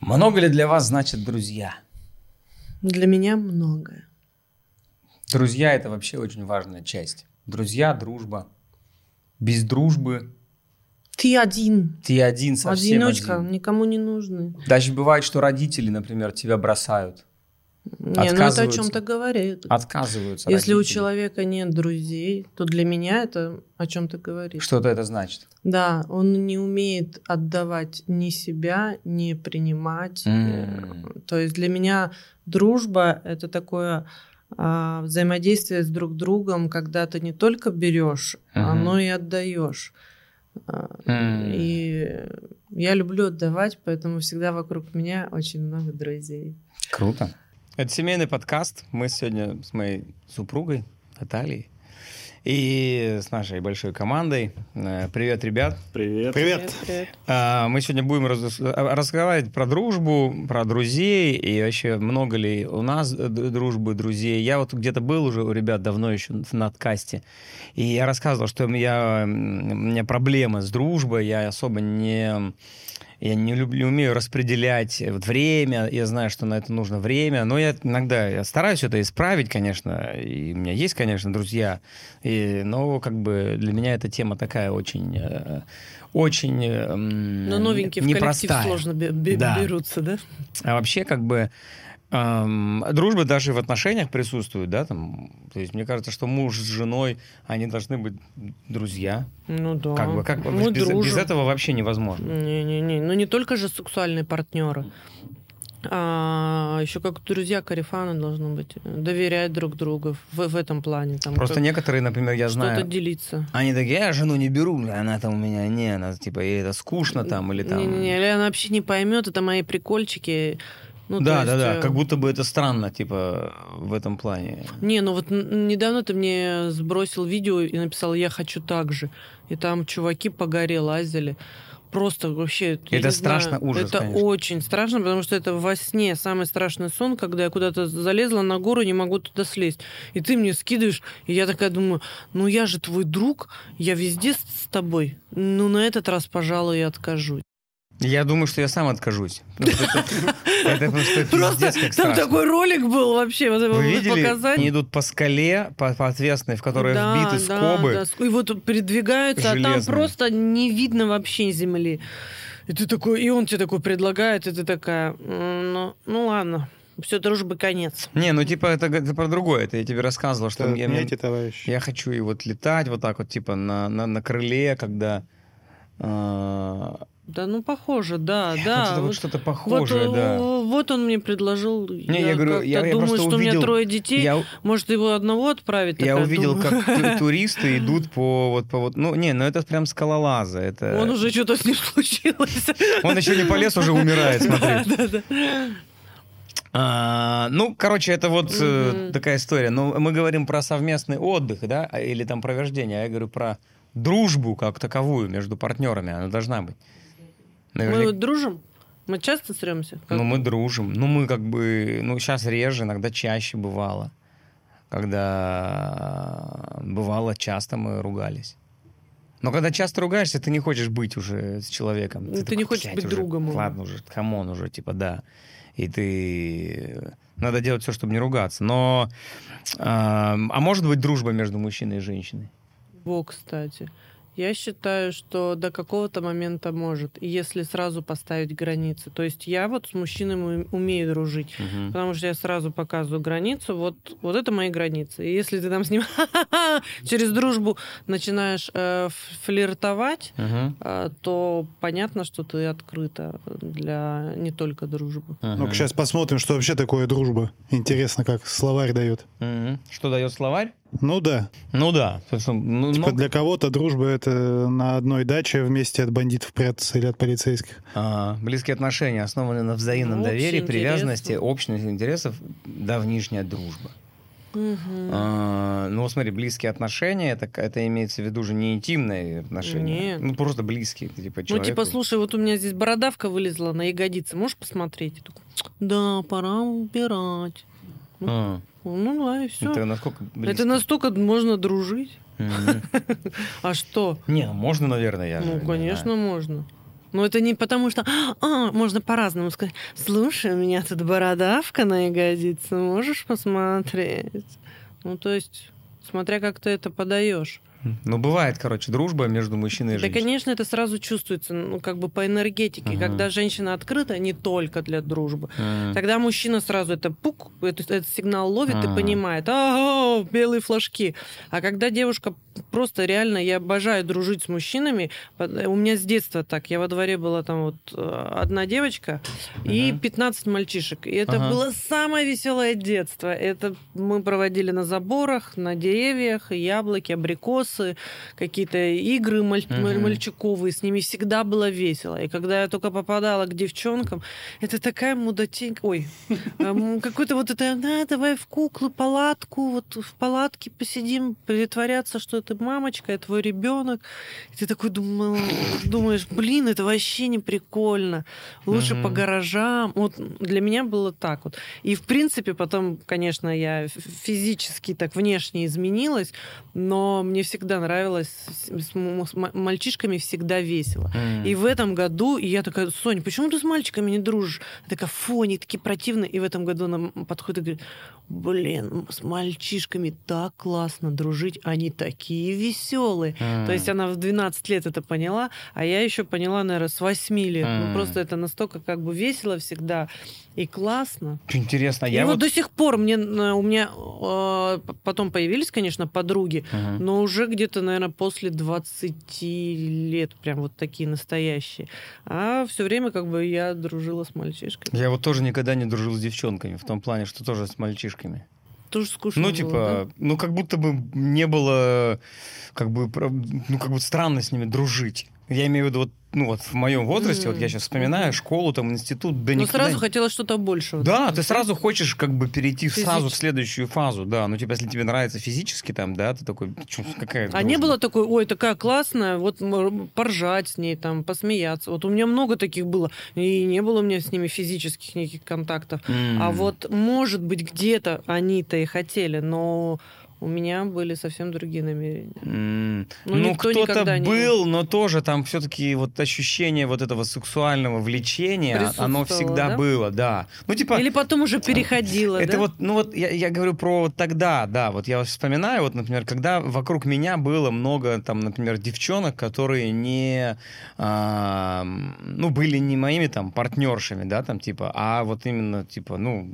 Много ли для вас значит друзья? Для меня многое. Друзья – это вообще очень важная часть. Друзья, дружба. Без дружбы Ты один. ты один совсем Одиночка, один. никому не нужны. Даже бывает, что родители, например, тебя бросают. Не, ну это о чем-то говорит. Отказываются Если у родители. человека нет друзей, то для меня это о чем-то говорит. Что-то это значит. Да, он не умеет отдавать ни себя, ни принимать. Э, То есть для меня дружба это такое а, взаимодействие с друг другом, когда ты не только берешь, а, Мгм. но и отдаешь. А, М. И я люблю отдавать, поэтому всегда вокруг меня очень много друзей. Круто. Это семейный подкаст. Мы сегодня с моей супругой Натальей и с нашей большой командой. Э, Привет, ребят. Привет. Привет, привет. А, Мы сегодня будем раз- а, разговаривать про дружбу, про друзей и вообще много ли у нас дружбы, друзей. Я вот где-то был уже у ребят давно еще на откасте, и я рассказывал, что я, у меня проблемы с дружбой, я особо не... Я не люблю, умею распределять вот время. Я знаю, что на это нужно время. Но я иногда я стараюсь это исправить, конечно. И у меня есть, конечно, друзья. И, но как бы для меня эта тема такая очень, э, очень э, Но новенькие в непростая. коллектив сложно берутся, да? А вообще, как бы, эм, дружба даже в отношениях присутствует, да, там. То есть мне кажется, что муж с женой, они должны быть друзья. Ну да. Как бы, как Мы без, без этого вообще невозможно. Не-не-не, ну не только же сексуальные партнеры. А еще как друзья корефаны должны быть. Доверять друг другу в, в этом плане. Там, Просто как некоторые, например, я что-то знаю, делиться. они такие, я жену не беру, она там у меня не, она типа, ей это скучно там или там. Не-не-не, или она вообще не поймет, это мои прикольчики. Ну, да, есть, да, да, э, как будто бы это странно, типа, в этом плане. Не, ну вот недавно ты мне сбросил видео и написал, я хочу так же. И там чуваки по горе лазили. Просто вообще... Это страшно, знаю, ужас, Это конечно. очень страшно, потому что это во сне самый страшный сон, когда я куда-то залезла на гору, не могу туда слезть. И ты мне скидываешь, и я такая думаю, ну я же твой друг, я везде с с тобой. Ну на этот раз, пожалуй, я откажусь. Я думаю, что я сам откажусь. Это Просто там такой ролик был вообще, вот Вы видели? показать. Они идут по скале, по, по отвесной, в которой Да, вбиты да, скобы. да, И вот передвигаются, а там просто не видно вообще земли. И ты такой, и он тебе такой предлагает, и ты такая, «М, ну, ну ладно, все дружбы конец. Не, ну типа это, это про другое. Это я тебе рассказывал, что я, мне- товарищ. я хочу и вот летать вот так вот, типа на, на, на крыле, когда... а, Да, ну похоже, да, вот да. вот вот- что-то вот, похожее, да. э, вот он мне предложил. Не, я говорю, как-то я- я думаю, что у меня увидел- трое детей. Я, Может, его одного отправить? я увидел, думаю. как ту- туристы идут по вот по вот, ну не, ну это прям скалолазы, это. Он уже что-то с ним случилось. Он еще не полез, уже умирает, смотри. Да, да, да. А, ну, короче, это вот Мгм. такая история. Ну, мы говорим про совместный отдых, да, а- или там про вождение, а я говорю про дружбу как таковую между партнерами. Она должна быть. Мы Наверняка- вот дружим? Мы часто сремся? Ну, мы дружим. Ну, мы как бы... Ну, сейчас реже, иногда чаще бывало. Когда бывало часто мы ругались. Но когда часто ругаешься, ты не хочешь быть уже с человеком. Ну, ты такой, не хочешь «Блядь, быть уже, другом его». Ладно уже, come on уже, типа, да. И ты... Надо делать все, чтобы не ругаться. Но... а, а может быть дружба между мужчиной и женщиной? Во, кстати. Я считаю, что до какого-то момента может, если сразу поставить границы. То есть я вот с мужчинами умею дружить, Мгм. потому что я сразу показываю границу, вот, вот это мои границы. И если ты там с ним через дружбу начинаешь э, флиртовать, Мгм. э, то понятно, что ты открыта для не только дружбы. Мгм. Ну-ка, сейчас посмотрим, что вообще такое дружба. Интересно, как словарь дает. Мгм. Что дает словарь? Ну да. Ну да. Что, ну, Типа ну, для кого-то дружба это на одной даче вместе от бандитов прятаться или от полицейских. А, близкие отношения основаны на взаимном Ну, доверии, привязанности, общности интересов, давнишняя дружба. Мгм. А, ну, смотри, близкие отношения, это, это имеется в виду же не интимные отношения. Нет. Ну, просто близкие. Типа, Ну, человеку. типа, слушай, вот у меня здесь бородавка вылезла на ягодице, можешь посмотреть? Такой, да, пора убирать. А, Ну да, и все. Это насколько близко? Это настолько можно дружить. А что? Не, ну, можно, наверное, я Ну, не конечно, можно. Но это не потому, что а, можно по-разному сказать. Слушай, у меня тут бородавка на ягодице, можешь посмотреть? Ну, то есть, смотря как ты это подаешь. Ну, бывает, короче, дружба между мужчиной и Да, женщиной. конечно, это сразу чувствуется, ну, как бы по энергетике. Мгм. Когда женщина открыта не только для дружбы. М. Тогда мужчина сразу это пук, этот, этот сигнал ловит Ага. и понимает, ага, белые флажки. А когда девушка просто реально, я обожаю дружить с мужчинами, у меня с детства так, я во дворе была там вот э, одна девочка и Ага. 15 мальчишек. И это Ага. было самое веселое детство. Это мы проводили на заборах, на деревьях, яблоки, абрикосы, какие-то игры маль- Мгм. мальчиковые, с ними всегда было весело. И когда я только попадала к девчонкам, это такая мудотенька. Ой, эм, какой-то вот это, да, давай в куклу, палатку, вот в палатке посидим, притворяться, что ты мамочка, я твой ребенок. И ты такой думал, думаешь, блин, это вообще не прикольно. Лучше по гаражам. Вот для меня было так вот. И в принципе потом, конечно, я физически так внешне изменилась, но мне всегда нравилось с, мальчишками всегда весело. М. И в этом году я такая, Соня, почему ты с мальчиками не дружишь? Она такая, фу, они такие противные. И в этом году она подходит и говорит, блин, с мальчишками так классно дружить, они такие веселые. М. То есть она в 12 лет это поняла, а я еще поняла, наверное, с 8 лет. Ну, просто это настолько как бы весело всегда и классно. Интересно, и я вот вот... до сих пор мне, э, у меня э, потом появились, конечно, подруги, Мгм. но уже где-то, наверное, после 20 лет прям вот такие настоящие. А все время как бы я дружила с мальчишками. Я вот тоже никогда не дружил с девчонками, в том плане, что тоже с мальчишками. Тоже скучно Ну, было, типа, ну, как будто бы не было, как бы, ну, как бы странно с ними дружить. Я имею в виду, вот, ну, вот в моем возрасте, вот я сейчас вспоминаю школу, там, институт, да? Но никогда сразу не- хотелось что-то большего. Да, ты сразу хочешь как бы перейти сразу в следующую фазу, да. Ну, типа, если тебе нравится физически, там, да, ты такой, «Чё, какая А не дружба?» было такой, ой, такая классная, вот поржать с ней, там, посмеяться. Вот у меня много таких было, и не было у меня с ними физических никаких контактов. М. А вот, может быть, где-то они-то и хотели, но у меня были совсем другие намерения. М, Ну, Ну, кто-то никогда не- был, но тоже там все-таки вот ощущение вот этого сексуального влечения, оно всегда да? было, да. Ну, типа... Или потом уже переходило, Это да? вот, ну вот я, я говорю про вот тогда, да, вот я вспоминаю, вот, например, когда вокруг меня было много, там, например, девчонок, которые не, а, ну, были не моими там партнершами, да, там, типа, а вот именно, типа, ну,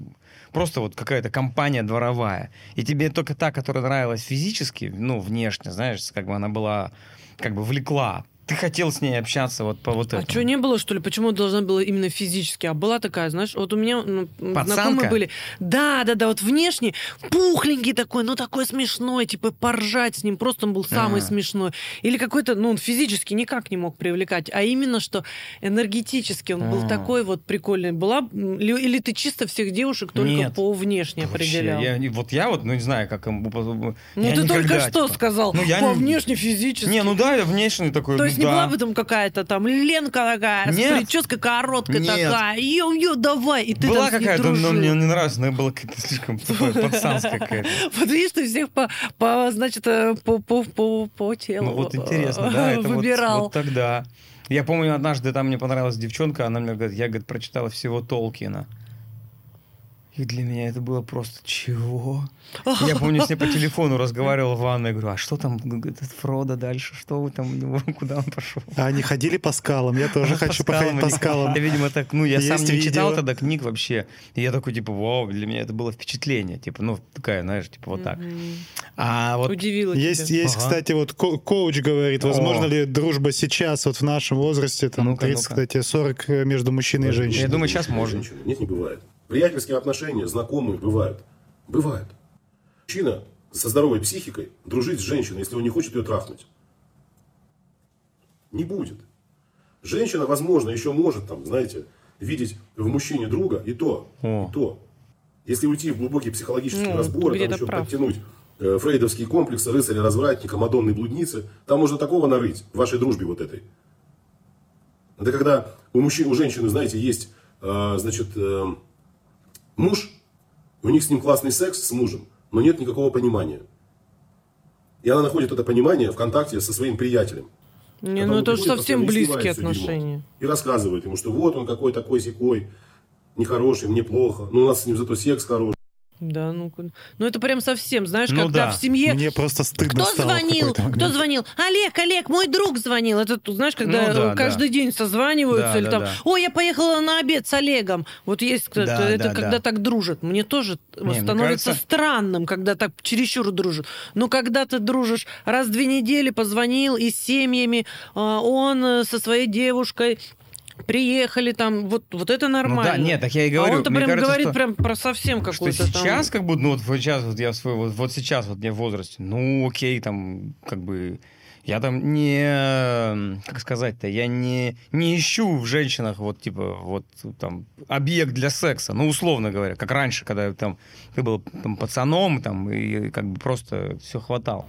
просто вот какая-то компания дворовая. И тебе только та, которая нравилась физически, ну, внешне, знаешь, как бы она была, как бы влекла. Ты хотел с ней общаться вот по вот А этому. что, не было, что ли? Почему должна была именно физически? А была такая, знаешь, вот у меня ну, Пацанка? знакомые были. Да, да, да, вот внешне пухленький такой, ну такой смешной, типа поржать с ним, просто он был самый Ага. смешной. Или какой-то, ну он физически никак не мог привлекать, а именно, что энергетически он был А. такой вот прикольный. Была, или ты чисто всех девушек только Нет. по внешне Вообще, определял? я вот я вот, ну, не знаю, как им... Ну я ты только никогда, что типа, сказал, Ну, я по не- внешне, физически. Не, ну да, я внешний такой, То есть не да. была бы там какая-то там Ленка такая, Нет. с прической короткой Нет. такая, йо-йо, давай, и ты была какая-то, но мне не нравится, она была какая-то слишком пацанская какая-то. Вот видишь, ты всех по, по значит, э, по, по, по, по телу Ну вот интересно, да, это вот- выбирал. вот тогда. Я помню, однажды там мне понравилась девчонка, она мне говорит, я, говорит, прочитала всего Толкина. И для меня это было просто чего? Я помню, с ней по телефону разговаривал в ванной, говорю, а что там, говорит, этот Фродо дальше, что вы там у него, куда он пошел? А они ходили по скалам. Я тоже по хочу скалам походить по скалам. Я, видимо, так, ну, я сам не читал тогда книг вообще. И я такой, типа, вау, для меня это было впечатление. Типа, ну, такая, знаешь, типа вот так. А вот Удивила Есть, тебя. есть, Ага. кстати, вот ко- коуч говорит, возможно О. ли дружба сейчас, вот в нашем возрасте, там, Ну-ка, 30, ну-ка. кстати, 40 э, между мужчиной и я женщиной. думаю, сейчас можно. Нет, не бывает. Приятельские отношения, знакомые бывают. Бывают. Мужчина со здоровой психикой дружить с женщиной, если он не хочет ее трахнуть. Не будет. Женщина, возможно, еще может, там, знаете, видеть в мужчине друга и то, О. и то. Если уйти в глубокие психологические Ну, разборы, там еще прав. подтянуть э, фрейдовские комплексы рыцаря-развратника, мадонны блудницы, там можно такого нарыть в вашей дружбе вот этой. Это когда у мужчин, у женщины, знаете, есть, э, значит, э, муж, у них с ним классный секс с мужем, но нет никакого понимания. И она находит это понимание в контакте со своим приятелем. Не, ну это приходит, совсем близкие отношения. И рассказывает ему, что вот он какой такой секой, нехороший, мне плохо. Ну, у нас с ним зато секс хороший. Да, ну, ну это прям совсем, знаешь, Ну когда да. в семье Мне просто стыдно Кто стало звонил? Кто звонил? Олег, Олег, мой друг звонил. Это, знаешь, когда Ну да, каждый день созваниваются, Да, или да, там, да. ой, я поехала на обед с Олегом. Вот есть кто-то, Да, это да, когда да. так дружат. Мне тоже мне становится кажется- странным, когда так чересчур дружат. Но когда ты дружишь раз в две недели, позвонил и с семьями, а, он э, со своей девушкой приехали там, вот, вот это Ну нормально. да, нет, так я и говорю. а он-то прям кажется, говорит что- прям про совсем что какой-то там... сейчас, как бы, ну вот вот сейчас вот я свой, вот, вот сейчас вот мне в возрасте, ну окей, там, как бы, я там не, как сказать-то, я не, не ищу в женщинах вот, типа, вот, там, объект для секса, ну, условно говоря, как раньше, когда там ты был там, пацаном, там, и как бы просто все хватало.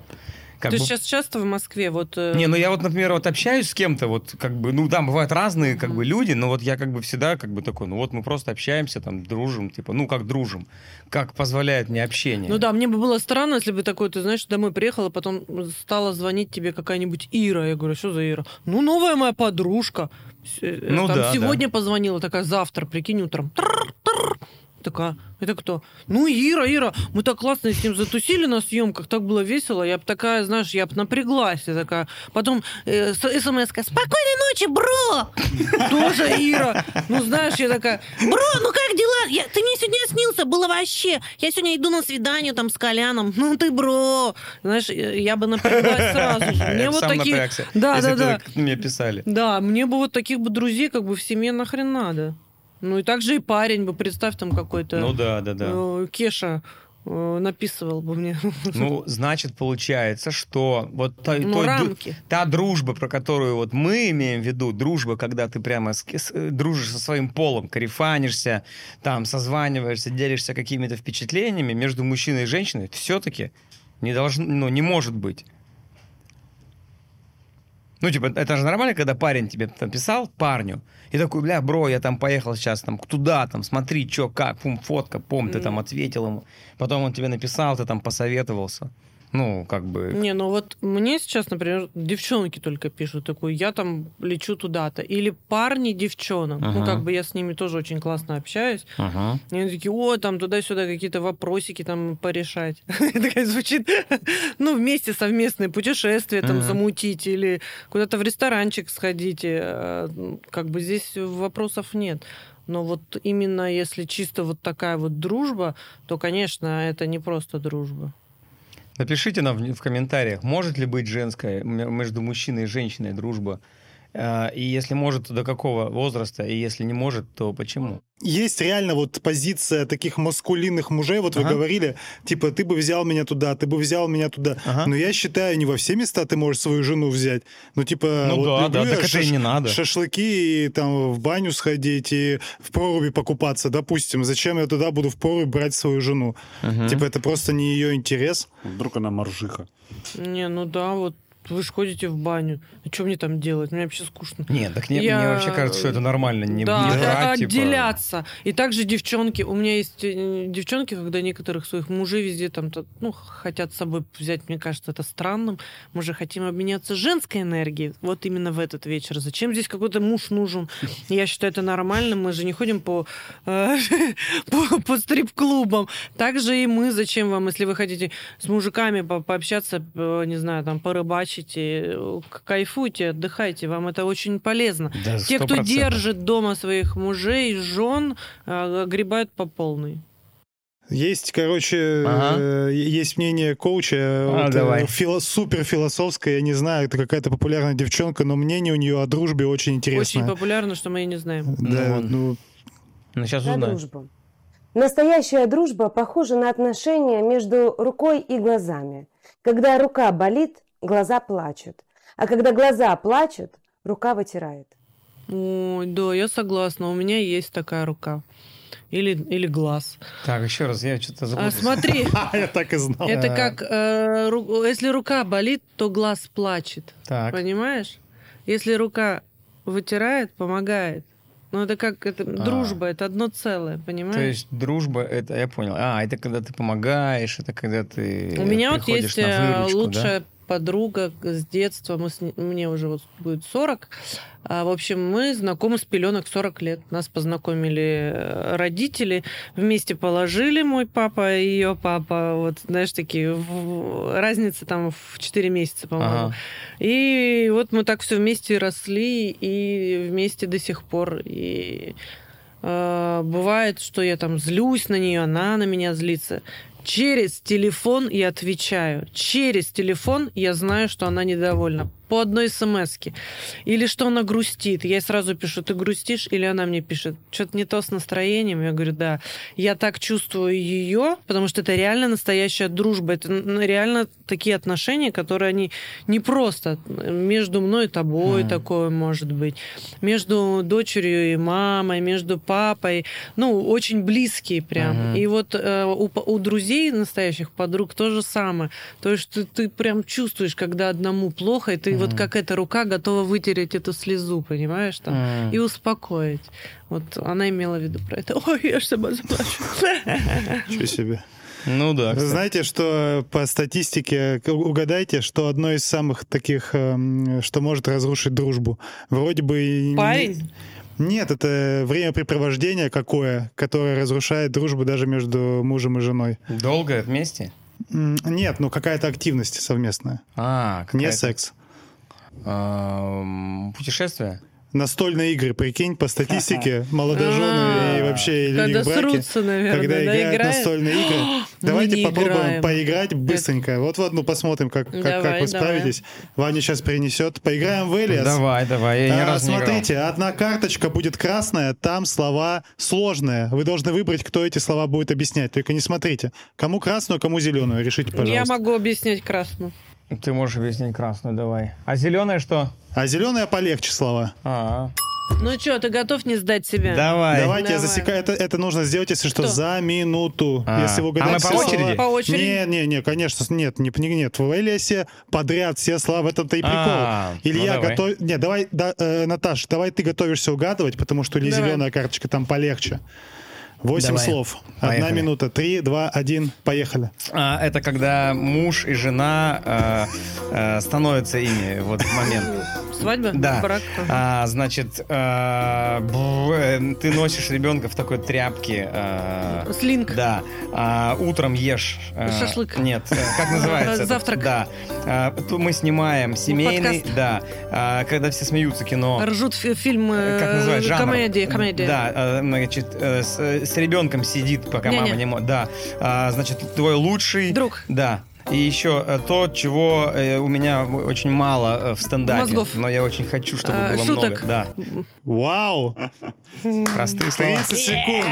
Как Ты бы- сейчас часто в Москве? Вот, э, Не, ну я вот, например, вот общаюсь с кем-то, вот как бы, ну там бывают разные как бы люди, но вот я как бы всегда как бы такой, ну вот мы просто общаемся, там дружим, типа, ну как дружим, как позволяет мне общение. Ну да, мне бы было странно, если бы такой, ты знаешь, домой приехала, потом стала звонить тебе какая-нибудь Ира. Я говорю, что за Ира? Ну, новая моя подружка. Э, Ну там да, сегодня позвонила, такая, завтра, прикинь, утром. Такая, это кто? Ну, Ира, Ира, мы так классно с ним затусили на съемках, так было весело. Я бы такая, знаешь, я бы напряглась. Я такая. Потом э, смс «Спокойной ночи, бро!» Тоже Ира. Ну, знаешь, я такая, бро, ну как дела? Я, ты мне сегодня снился, было вообще. Я сегодня иду на свидание там с Коляном. Ну ты, бро. Знаешь, э, я бы напряглась сразу же. Мне вот такие... Да, да, да. мне писали. Да, мне бы вот таких бы друзей как бы в семье нахрен надо. Ну и также и парень бы, представь, там какой-то Ну да, да, да. э, Кеша э, написывал бы мне. Ну, значит, получается, что вот та, Ну, той рамки. та дружба, про которую вот мы имеем в виду, дружба, когда ты прямо с- с- э, дружишь со своим полом, карифанишься, там, созваниваешься, делишься какими-то впечатлениями между мужчиной и женщиной, все-таки не должно, ну, не может быть. Ну, типа, это же нормально, когда парень тебе там писал, парню, и такой, бля, бро, я там поехал сейчас там туда, там, смотри, что, как, пум, фотка, пум, ты там ответил ему. Потом он тебе написал, ты там посоветовался. Ну, как бы... Не, ну вот мне сейчас, например, девчонки только пишут такую, я там лечу туда-то. Или парни девчонок. Ну, Ага. как бы я с ними тоже очень классно общаюсь. Ага. И они такие, о, там туда-сюда какие-то вопросики там порешать. Такая звучит, ну, вместе совместные путешествия там замутить или куда-то в ресторанчик сходите. А, ну, Как бы здесь вопросов нет. Но вот именно если чисто вот такая вот дружба, то, конечно, это не просто дружба. Напишите нам в комментариях, может ли быть женская между мужчиной и женщиной дружба. Э, И если может, то до какого возраста, и если не может, то почему? Есть реально вот позиция таких маскулинных мужей, вот вы Ага. говорили, типа, ты бы взял меня туда, ты бы взял меня туда. Ага. Но я считаю, не во все места ты можешь свою жену взять. Ну, типа, Ну вот да, люблю да, я так это и не надо. Шашлыки, и там в баню сходить, и в проруби покупаться, допустим. Зачем я туда буду в прорубь брать свою жену? Мгм. Типа, это просто не ее интерес. Вдруг она моржиха. Не, ну да, вот вы же ходите в баню. А что мне там делать? Мне вообще скучно. Нет, так не- Я- мне вообще кажется, что это нормально. Не, да, не врать, типа. отделяться. И также девчонки. У меня есть э, девчонки, когда некоторых своих мужей везде там ну, хотят с собой взять. Мне кажется, это странным. Мы же хотим обменяться женской энергией. Вот именно в этот вечер. Зачем здесь какой-то муж нужен? Я считаю, это нормально. Мы же не ходим по, э, по, по стрип-клубам. Также и мы. Зачем вам, если вы хотите с мужиками по- пообщаться, э, не знаю, там порыбачить, и, э, кайфуйте, отдыхайте. Вам это очень полезно. Да, Те, кто 100%. держит дома своих мужей, жен, э, огребают по полной. Есть, короче, Ага. э, есть мнение коуча, А, вот, э, давай. фило- супер философское, я не знаю, это какая-то популярная девчонка, но мнение у нее о дружбе очень интересное. Очень популярно, что мы и не знаем. Да, Ну, ну, Ну, сейчас узнаем. дружбу. Настоящая дружба похожа на отношения между рукой и глазами. Когда рука болит, глаза плачут. А когда глаза плачут, рука вытирает. Ой, да, я согласна. У меня есть такая рука. Или, или глаз. Так, еще раз, я что-то А, запутался. смотри, я так и знал. это как, э, если рука болит, то глаз плачет. Так. Понимаешь? Если рука вытирает, помогает. Ну, это как это, дружба, это одно целое, понимаешь? То есть дружба, это я понял. А, это когда ты помогаешь, это когда ты У меня вот приходишь есть на э, выручку, лучшая подруга с детства. Мы с мне уже вот будет 40. А, в общем, мы знакомы с пеленок 40 лет. Нас познакомили э, родители. Вместе положили мой папа и ее папа. Вот, знаешь, такие... в- Разница там в 4 месяца, по-моему. Ага. И вот мы так все вместе росли и вместе до сих пор. И э, бывает, что я там злюсь на нее, она на меня злится. Через телефон я отвечаю. Через телефон я знаю, что она недовольна. По одной смс Или что она грустит. Я ей сразу пишу, ты грустишь? Или она мне пишет, что-то не то с настроением. Я говорю, да. Я так чувствую ее, потому что это реально настоящая дружба. Это реально такие отношения, которые они не просто между мной и тобой Мгм. такое может быть. Между дочерью и мамой, между папой. Ну, очень близкие прям. Мгм. И вот э, у, у друзей настоящих подруг то же самое. То есть ты, ты прям чувствуешь, когда одному плохо, и ты вот Мгм. как эта рука готова вытереть эту слезу, понимаешь, там, и успокоить. Вот она имела в виду про это. Ой, я ж сама заплачу. Ничего себе. Ну да, Вы кстати. знаете, что по статистике, угадайте, что одно из самых таких, эм, что может разрушить дружбу. Вроде бы... и не- Парень? Нет, это времяпрепровождение какое, которое разрушает дружбу даже между мужем и женой. Долго вместе? Нет, ну какая-то активность совместная. А, Не какая-то, секс. Ам, Путешествие? Настольные игры, прикинь, по статистике, молодожены и А, вообще люди в браке, когда да, играют настольные игры. Давайте попробуем поиграть быстренько. Вот-вот, ну посмотрим, как, вы справитесь. Ваня сейчас принесет. Поиграем в Элиас. Давай, давай, я А, не смотрите, одна карточка будет красная, там слова сложные. Вы должны выбрать, кто эти слова будет объяснять. Только не смотрите. Кому красную, кому зеленую. Решите, пожалуйста. Я могу объяснять красную. Ты можешь объяснить красную, давай. А зеленая что? А зеленая полегче слова. А, Ну что, ты готов не сдать себя? давай. Давайте я Давай. засекаю. Это, это нужно сделать, если что, Что? за минуту. А. Если вы А мы по очереди? слова- По очереди? Не, не, не, конечно, нет, не, не- нет. В Элиасе подряд все слова, в этом-то и прикол. А, Илья ну давай. готов... Не, давай, да, э, Наташ, давай ты готовишься угадывать, потому что или Давай. зеленая карточка там полегче. Восемь слов. Одна Поехали. минута. Три, два, один. Поехали. А, это когда муж и жена э, э, становятся ими вот в момент. Свадьба? Да. Брак? А, значит, э, б- ты носишь ребенка в такой тряпке. э, Слинг. Да. А, утром ешь. э, Шашлык. Нет, э, как называется? Завтрак. Да. А, мы снимаем семейный. подкаст. Да. А, когда все смеются, кино. Ржут фи- фильм Как э, называется? Жанр? комедия, комедия. Да, значит, э, с, с ребенком сидит, пока Не-не. мама не может. Да. А, значит, твой лучший... Друг. Да. И еще э, то, чего э, у меня очень мало э, в стендапе. Мозгов. Но я очень хочу, чтобы А, было шуток. много. Да. Вау! Простые слова. 30 секунд.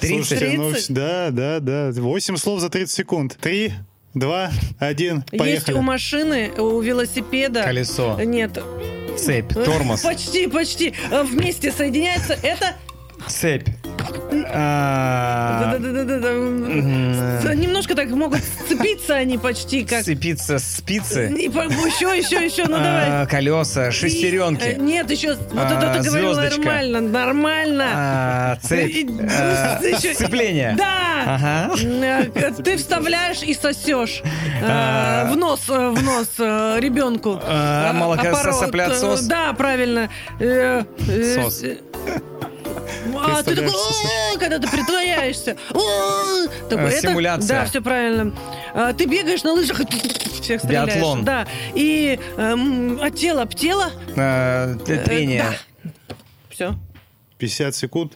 30? Слушайте, ну, 30? да, да, да. 8 слов за 30 секунд. Три, два, один. Есть Поехали. у машины, у велосипеда... Колесо, Нет. цепь, тормоз, Почти, почти. Вместе соединяется. Это... цепь. А, Да-да-да-да-да. м, С- Немножко так могут сцепиться они почти как... Сцепиться спицы, по- Еще, еще, еще, ну давай. а, колеса, Э, шестеренки, Нет, еще... Вот А, это ты говорил нормально, нормально. а, цепь, а, сцепление. Да! Э, Ты вставляешь и сосешь э, А. в нос, э, в нос э, ребенку. А, Э, молокососоплят-сос? э, Да, правильно. Э, э, Сос. Э, А, ты такой, «О», когда ты притворяешься. «О». Такой, Э, это- симуляция. Да, все правильно. А, Ты бегаешь на лыжах и всех стреляешь. Биатлон. Да. И эм, от тела об тело. А, трение. Все. 50 секунд.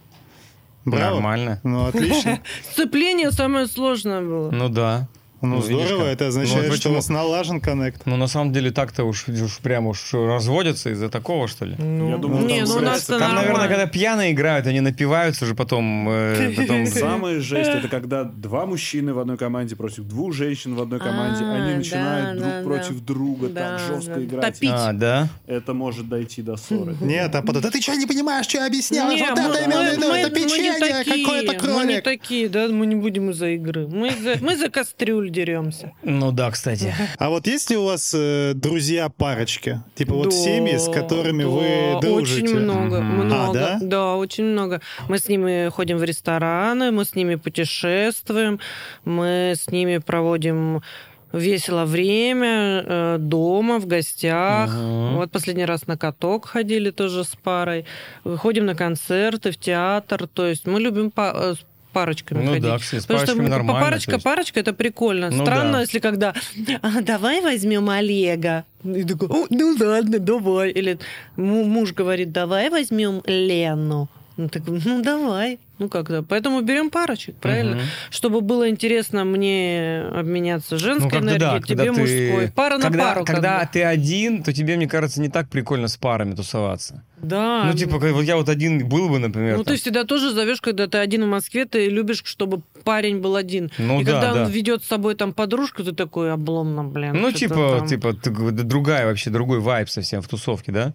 Браво. Нормально. Ну, отлично. Сцепление самое сложное было. Ну да. Ну, видишь здорово. как. Это Ну, означает, что почему? у вас налажен коннект. Ну, на самом деле, так-то уж, уж прям уж разводятся из-за такого, что ли? Ну, Я думал, не, там ну у нас. Там, наверное, когда пьяные играют, они напиваются уже потом... э, потом... Самая жесть это когда два мужчины в одной команде против двух женщин в одной команде. А, Они начинают да, друг да, против да. друга так жестко играть. Топить. А, да? Это может дойти до ссоры. Нет, а потом, да ты что не понимаешь, что я объяснял? Не, вот мы- это имел в виду, это печенье, такие, какой-то Мы не кролик. такие, да, мы не будем из-за игры. Мы за, мы кастрюль деремся. Ну да, кстати. А вот есть ли у вас э, друзья-парочки? Типа вот Да, семьи, с которыми да, вы дружите? Очень много, Мгм. много. А, да? очень много. Мы с ними ходим в рестораны, мы с ними путешествуем, мы с ними проводим весело время, э, дома, в гостях. Мгм. Вот последний раз на каток ходили тоже с парой. Выходим на концерты, в театр. То есть мы любим с парочками Ну ходить. да, кстати, с Потому что нормально. парочка, есть. парочка, это прикольно. Ну Странно, да. если когда «А, давай возьмем Олега. И такой, «О, ну ладно, давай. Или му- муж говорит, давай возьмем Лену. Ну, так, ну давай. Ну как-то. Поэтому берем парочек, правильно? Мгм. Чтобы было интересно мне обменяться женской Ну, когда, энергией, да, тебе ты- мужской. Пара на когда, пару. как Когда бы. ты один, то тебе, мне кажется, не так прикольно с парами тусоваться. Да. ну, типа, как вот я вот один был бы, например. Ну, там. ты всегда тоже зовешь, когда ты один в Москве, ты любишь, чтобы парень был один. Ну И да, когда да. он ведет с собой там подружку, ты такой обломно, блин. Ну, типа, там. типа, другая вообще, другой вайб совсем в тусовке, да?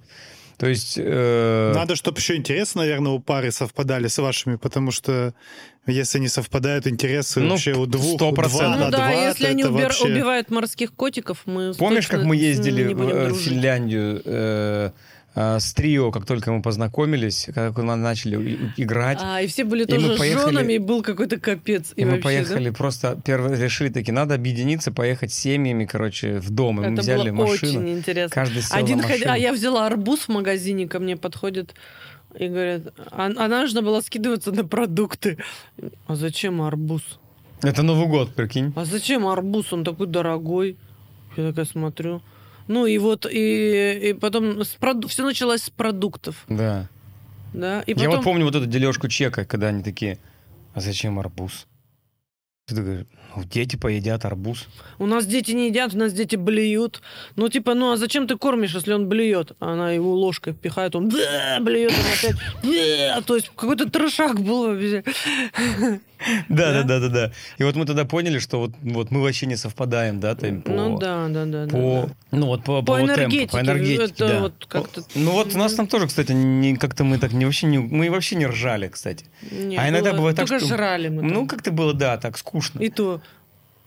То есть... э, Надо, чтобы еще интересы, наверное, у пары совпадали с вашими, потому что если не совпадают интересы Ну, вообще у двух, сто у два на Ну да, два, если они убер- вообще- убивают морских котиков, мы Помнишь, точно как мы ездили в, э. Финляндию э, с трио, как только мы познакомились, как мы начали играть? А, и все были И мы тоже поехали- женами, и был какой-то капец. И, И мы вообще, поехали просто, первые решили таки, надо объединиться, поехать с семьями, короче, в дом. да? И мы Это взяли было машину. очень интересно. Каждый сел Один на ход- машину. А я взяла арбуз в магазине, ко мне подходит и говорят, а, а нужно было скидываться на продукты. А зачем арбуз? Это Новый год, прикинь. А зачем арбуз? Он такой дорогой. Я такая смотрю. Ну и вот, и, и потом все началось с продуктов, Да. да. И Я потом... вот помню вот эту дележку чека, когда они такие, а зачем арбуз? Ты ну, дети поедят арбуз. У нас дети не едят, у нас дети блюют. Ну, типа, ну а зачем ты кормишь, если он блюет? Она его ложкой пихает, он блюет, он опять! То есть какой-то трешак был вообще. Да, да, да, да, да. И вот мы тогда поняли, что вот, вот мы вообще не совпадаем, да, там, по, Ну да, да, да. по, да. ну вот по, По темпу, энергетике, по энергетике, это да. вот как-то- Ну вот у нас там тоже, кстати, не, как-то мы так не вообще не, мы вообще не ржали, кстати. Не, а иногда было- бывает так, что... жрали мы. Ну как-то было, да, так скучно. И то.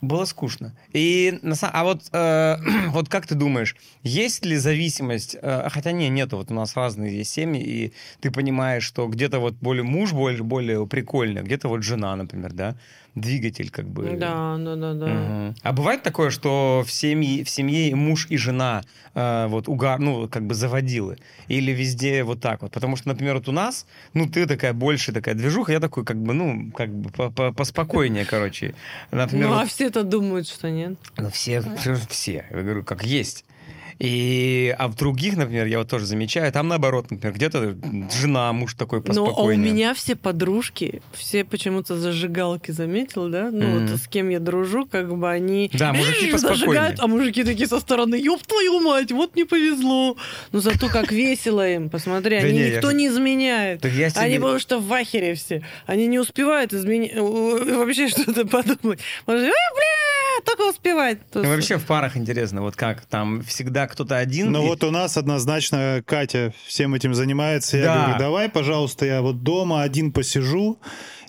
Было скучно. И на са- а вот э, вот как ты думаешь, есть ли зависимость? э, хотя не, нету. Вот у нас разные есть семьи, и ты понимаешь, что где-то вот более муж более более прикольный, а где-то вот жена, например, да, двигатель как бы. Да, да, да, да. Мгм. А бывает такое, что в семье, в семье муж и жена э, вот угар, ну, как бы заводилы? Или везде вот так вот? Потому что, например, вот у нас, ну, ты такая больше такая движуха, я такой, как бы, ну, как бы по- по- поспокойнее, короче. Например, Ну, а вот- все-то думают, что нет. ну, все, все, все, я говорю, как есть. И, а в других, например, я вот тоже замечаю, там наоборот, например, где-то жена, муж такой Ну, а у поспокойнее. меня все подружки, все почему-то зажигалки, заметил, да? Ну, Мгм. вот с кем я дружу, как бы они... Да, мужики поспокойнее. зажигают, а мужики такие со стороны, ёб твою мать, вот не повезло. Ну, зато как весело им, посмотри, они никто не изменяет. Они потому что в ахере все. Они не успевают изменить, вообще что-то подумать. Может, «Ай, бля, только успевать. Ну, вообще в парах интересно, вот как, там всегда кто-то один. Ну и- вот у нас однозначно Катя всем этим занимается. Я Да. говорю, давай, пожалуйста, я вот дома один посижу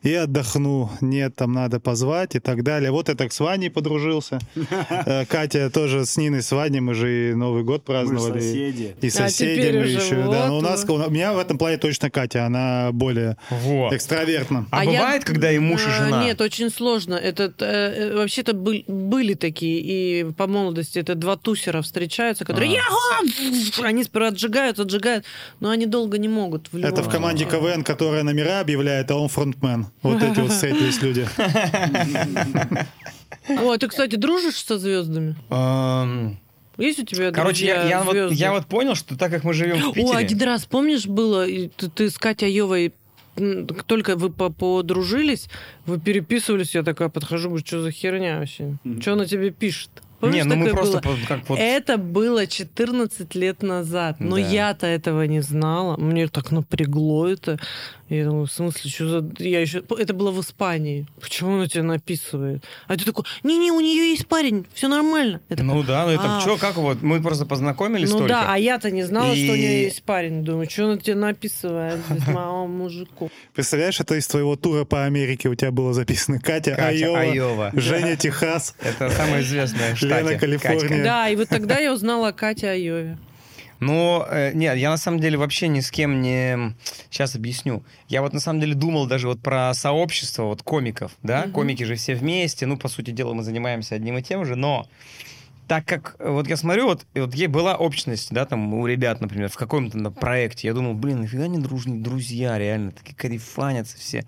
и отдохну. Нет, там надо позвать и так далее. Вот я так с Ваней подружился. Э, Катя тоже с Ниной, с Ваней, мы же и Новый год Мы праздновали. соседи. И А теперь соседями уже еще. вот Да, но у нас, у меня в этом плане точно Катя, она более Вот. экстравертна. А, я- бывает, когда и муж, и А, жена? Нет, очень сложно. Это э, э, вообще-то был- были такие, и по молодости это два тусера встречаются, которые А. «Яго!» они сперва отжигают, отжигают, но они долго не могут. В Это в команде. КВН, которая номера объявляет, а он фронтмен. Вот эти вот встретились люди. О, ты, кстати, дружишь со звездами? Эм, Есть у тебя Короче, я, друзья я вот, звезды? я вот понял, что так как мы живем в О, Питере... один раз, помнишь, было, ты, ты с Катей Айовой м, только вы по- подружились, вы переписывались, я такая подхожу, говорю, что за херня вообще? Что она тебе пишет? Помнишь, не, ну мы просто было? как вот... Это было 14 лет назад, но Да. я-то этого не знала. Мне так напрягло это. Я думаю, в смысле, что за... Я еще... Это было в Испании. Почему она тебе написывает? А ты такой, не-не, у нее есть парень, все нормально. Я такая, Ну да, ну это «А, что, как вот, мы просто познакомились ну только. да, а я-то не знала, что у И- нее есть парень. Думаю, что она тебе написывает, мама мужику. Представляешь, это из твоего тура по Америке у тебя было записано Катя, Катя Айова, Айова. Женя Техас. Это самая известная в штате. Лена, Калифорния. Да, и вот тогда я узнала о Кате Айове. Но, э, нет, я на самом деле вообще ни с кем не... Сейчас объясню. Я вот на самом деле думал даже вот про сообщество вот комиков, да? Мгм. Комики же все вместе, ну, по сути дела, мы занимаемся одним и тем же, но так как э, вот я смотрю, вот, и вот ей была общность, да, там у ребят, например, в каком-то на проекте, я думал, блин, нафига они дружные друзья, реально, такие карифанятся все.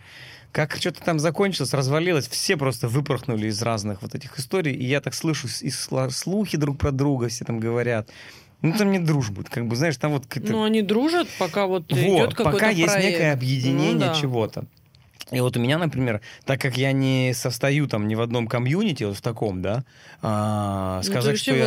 Как что-то там закончилось, развалилось, все просто выпорхнули из разных вот этих историй, и я так слышу и слухи друг про друга, все там говорят. Ну, там не дружба, как бы, знаешь, там вот Ну, они дружат, пока вот, вот, идет какой-то пока есть проект. некое объединение Ну да. чего-то. И вот у меня, например, так как я не состою там ни в одном комьюнити, вот в таком, да, а, Ну, сказать, что я,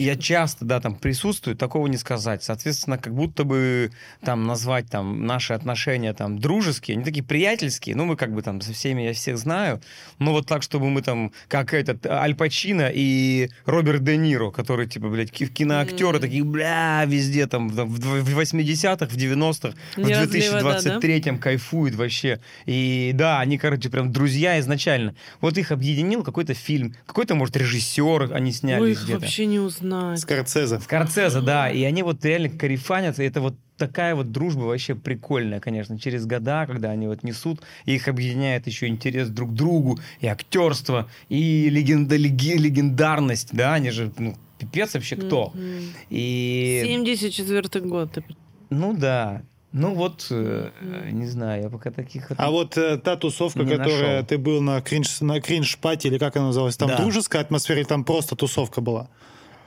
я часто, да, там присутствую, такого не сказать. Соответственно, как будто бы там назвать там наши отношения там дружеские, они такие приятельские, ну, мы как бы там со всеми, я всех знаю, но вот так, чтобы мы там, как этот Аль Пачино и Роберт Де Ниро, которые, типа, блядь, ки- киноактеры, М. такие, бля, везде там, в в 80-х, в 90-х, в Не разлей вода, да? 2023-м кайфуют вообще. И да, они, короче, прям друзья изначально. Вот их объединил какой-то фильм, какой-то, может, режиссер они сняли Ой, их где-то. вообще не узнать. Скорцезе. Скорцезе, да, и они вот реально карифанятся, и это вот такая вот дружба вообще прикольная, конечно, через года, когда они вот несут, и их объединяет еще интерес друг к другу, и актерство, и легенда, леги- легендарность, да, они же, ну, пипец вообще кто. Мгм. И, 74 год. ты ну да, ну вот, э, не знаю, я пока таких... А вот э, та тусовка, которая нашел. ты был на кринж, на кринж-пати, или как она называлась, там Да. дружеская атмосфера, или там просто тусовка была?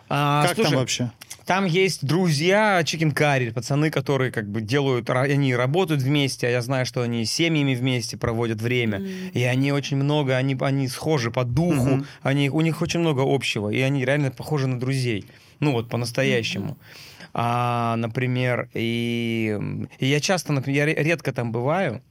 А, как слушай, там вообще? Там есть друзья Chicken Curry, пацаны, которые как бы делают, они работают вместе, а я знаю, что они с семьями вместе проводят время, Мгм. и они очень много, они, они схожи по духу, Мгм. они, у них очень много общего, и они реально похожи на друзей, ну вот по-настоящему. А, например, и, и я часто, например, я ре- редко там бываю,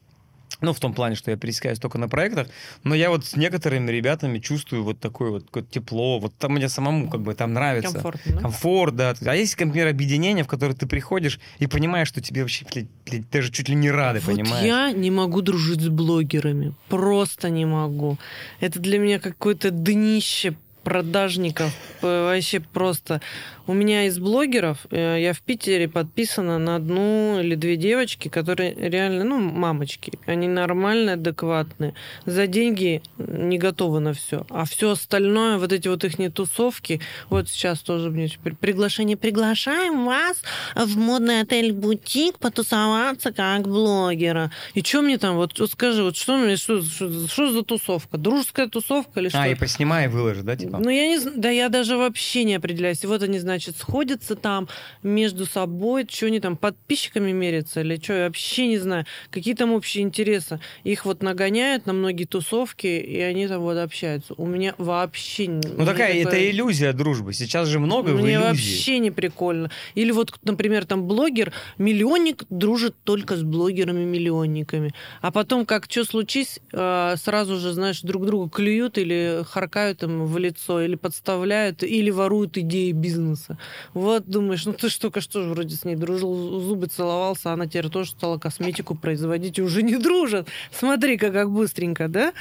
ну, в том плане, что я пересекаюсь только на проектах, но я вот с некоторыми ребятами чувствую вот такое вот тепло, вот там мне самому как бы там нравится. Комфортно, да? Комфорт, да. А есть, например, объединение, в которое ты приходишь и понимаешь, что тебе вообще, блядь, даже чуть ли не рады, Вот понимаешь? я не могу дружить с блогерами. Просто не могу. Это для меня какое-то днище продажников. П- Вообще просто. У меня из блогеров, э, я в Питере подписана на одну или две девочки, которые реально, ну, мамочки. Они нормальные, адекватные. За деньги не готовы на все. А все остальное, вот эти вот их тусовки, вот сейчас тоже мне теперь приглашение. Приглашаем вас в модный отель-бутик потусоваться как блогера. И что мне там, вот, вот скажи, вот что мне, что, что, что за тусовка? Дружеская тусовка или что? А, и поснимай и выложи, да, типа? Ну, я не знаю, да я даже вообще не определяюсь. И вот они, значит, сходятся там между собой, что они там, подписчиками мерятся или что, я вообще не знаю. Какие там общие интересы. Их вот нагоняют на многие тусовки, и они там вот общаются. У меня вообще... Ну, такая, это иллюзия дружбы. Сейчас же много в Мне иллюзии. вообще не прикольно. Или вот, например, там блогер, миллионник дружит только с блогерами-миллионниками. А потом, как что случись, э, сразу же, знаешь, друг другу клюют или харкают им в лицо, или подставляют, или воруют идеи бизнеса. Вот думаешь, ну ты ж только что вроде с ней дружил, зубы целовался, а она теперь тоже стала косметику производить и уже не дружит. Смотри-ка, как быстренько, да?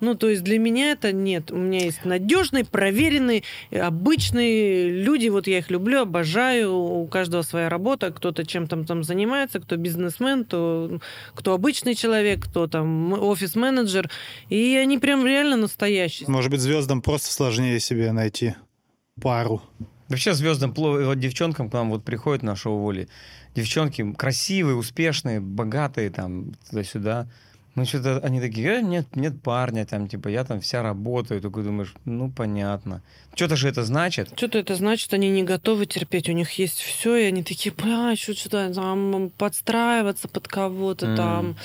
Ну, то есть для меня это нет. У меня есть надежный, проверенный, э, обычные люди, вот я их люблю, обожаю, у каждого своя работа, кто-то чем там, там занимается, кто бизнесмен, кто, кто обычный человек, кто там офис-менеджер, и они прям реально настоящие. Может быть, звездам просто сложнее себе найти пару. Вообще звездам. Вот девчонкам к нам вот приходят на шоу воли. Девчонки красивые, успешные, богатые, там, туда-сюда. Ну, что-то они такие, «Э, нет, нет парня, там, типа, я там вся работаю. Такой думаешь, ну, понятно. Что-то же это значит. Что-то это значит, они не готовы терпеть, у них есть все, и они такие, бля, что что-то там подстраиваться под кого-то М. там,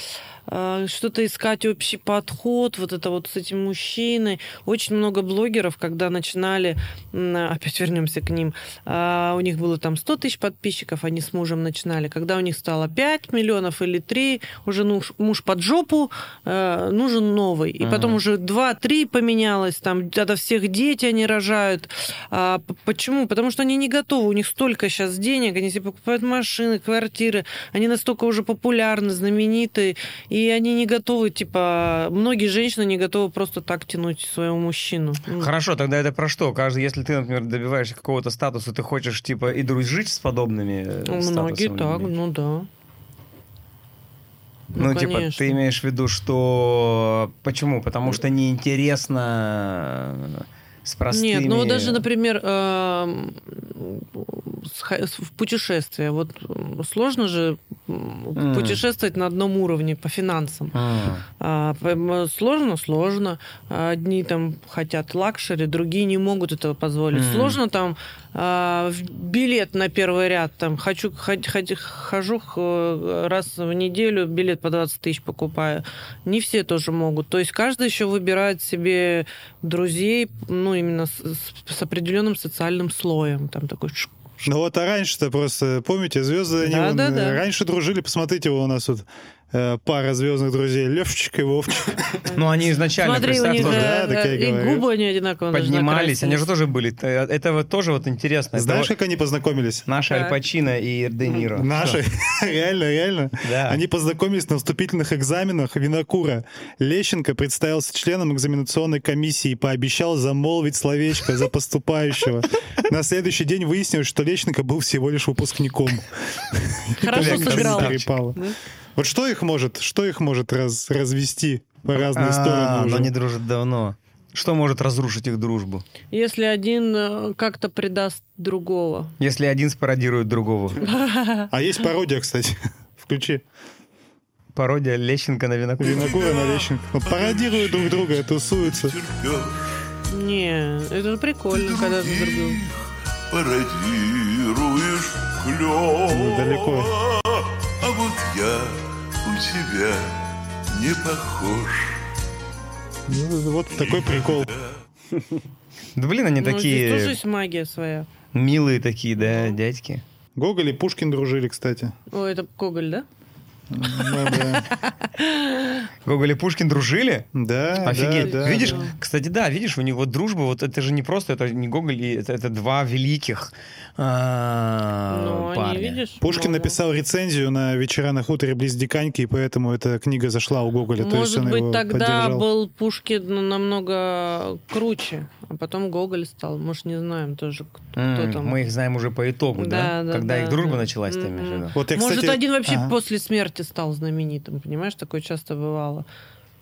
что-то искать общий подход, вот это вот с этим мужчиной. Очень много блогеров, когда начинали, опять вернемся к ним, а, у них было там 100 тысяч подписчиков, они с мужем начинали. Когда у них стало 5 миллионов или 3, уже муж, муж под жопу, э, нужен новый. И потом уже 2-3 поменялось, там от всех дети они рожают. А, почему? Потому что они не готовы, у них столько сейчас денег, они себе покупают машины, квартиры, они настолько уже популярны, знаменитые, и И они не готовы, типа, многие женщины не готовы просто так тянуть своего мужчину. Ну, Хорошо, тогда это про что? Каждый, если ты, например, добиваешься какого-то статуса, ты хочешь, типа, и дружить с подобными э, Многие статусом так, людьми? ну да. Ну, типа, конечно. ты имеешь в виду, что... Почему? Потому что неинтересно э, с простыми... Нет, ну даже, например, эм, в путешествие. Вот сложно же М. путешествовать на одном уровне по финансам. П- сложно, сложно. Одни там хотят luxury, другие не могут этого позволить. Мгм. Сложно там а, билет на первый ряд. Там хочу, хожу раз в неделю, билет по 20 тысяч покупаю. Не все тоже могут. То есть каждый еще выбирает себе друзей, ну, именно с, с- определенным социальным слоем. Там такой Ну вот, а раньше-то просто, помните, звезды, они Да, вон, да, э, да. раньше дружили, посмотрите, у нас вот пара звездных друзей, Левчик и Вовчик. Ну, они изначально, Смотри, у представь, них тоже да, э, так я и губы они одинаково даже поднимались, они же тоже были. Э, Это вот тоже вот интересно. Знаешь, как они познакомились? Наши Так. Аль Пачино и Де Ниро. Наши, реально, реально. Да. Они познакомились на вступительных экзаменах Винокура. Лещенко представился членом экзаменационной комиссии и пообещал замолвить словечко за поступающего. На следующий день выяснилось, что Лещенко был всего лишь выпускником. Хорошо сыграл. Вот что их может, что их может раз- развести по разные А, стороны но уже? они дружат давно. Что может разрушить их дружбу? Если один э, как-то предаст другого. Если один спародирует другого. А есть пародия, кстати. Включи. Пародия Лещенко на винокур. Винокура на Лещенко. Пародируют друг друга, тусуются. Не, это прикольно, когда ты другого. Пародируешь клёв. Далеко. А вот я тебя не похож. Ну, вот такой прикол. Да блин, они Ну, здесь тоже такие есть магия своя. милые такие, да, дядьки. Гоголь и Пушкин дружили, кстати. О, это Коголь, да? Да. Гоголь и Пушкин дружили? Да, Офигеть. да, да. видишь, да. кстати, да, видишь, у них вот дружба, вот это же не просто, это не Гоголь, это, это два великих а, Ну, парня. видишь... Пушкин ну, написал рецензию на «Вечера на хуторе близ Диканьки», и поэтому эта книга зашла у Гоголя. То есть Может он быть, его тогда поддержал. был Пушкин намного круче, а потом Гоголь стал. Может, не знаем тоже, кто М, там. Мы их знаем уже по итогу, да? Да, да, Когда да, их дружба да. началась, ты имеешь в Мгм. виду? Вот я, Может, кстати- один вообще Ага. после смерти стал знаменитым, понимаешь? Такое часто бывало.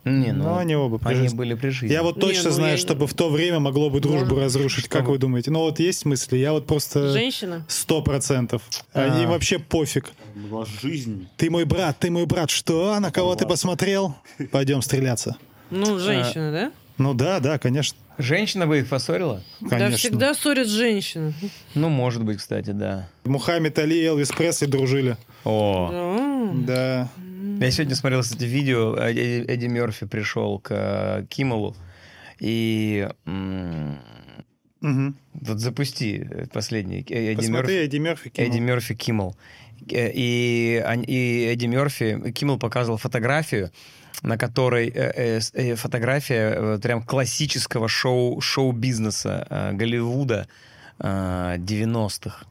Не, Ну, ну, они оба при они жизни. были при жизни. Я вот Не, точно ну, знаю, я- чтобы в то время могло бы дружбу Может, разрушить. Как вы думаете? Ну вот есть мысли, я вот просто Женщина? сто процентов. А. Они вообще пофиг. Была жизнь. Ты мой брат, ты мой брат. Что? А На кого ты посмотрел? Пойдем стреляться. Ну, женщина, да? Ну да, да, конечно. Женщина бы их поссорила? Да, Конечно. всегда ссорят женщины. Ну, может быть, кстати, да. Мухаммед Али и Элвис Пресли дружили. О, Да. Да. я сегодня смотрел, кстати, видео, Эдди, Эдди Мерфи пришел к э, Киммелу, и Мгм. вот запусти э, последний. Эдди Посмотри, Мерфи, Эдди Мерфи. кинул. Эдди Мерфи Киммел. Э, И, и Эдди Мерфи, Киммел показывал фотографию, на которой э, э, э, фотография э, прям классического шоу, шоу-бизнеса э, Голливуда э, 90-х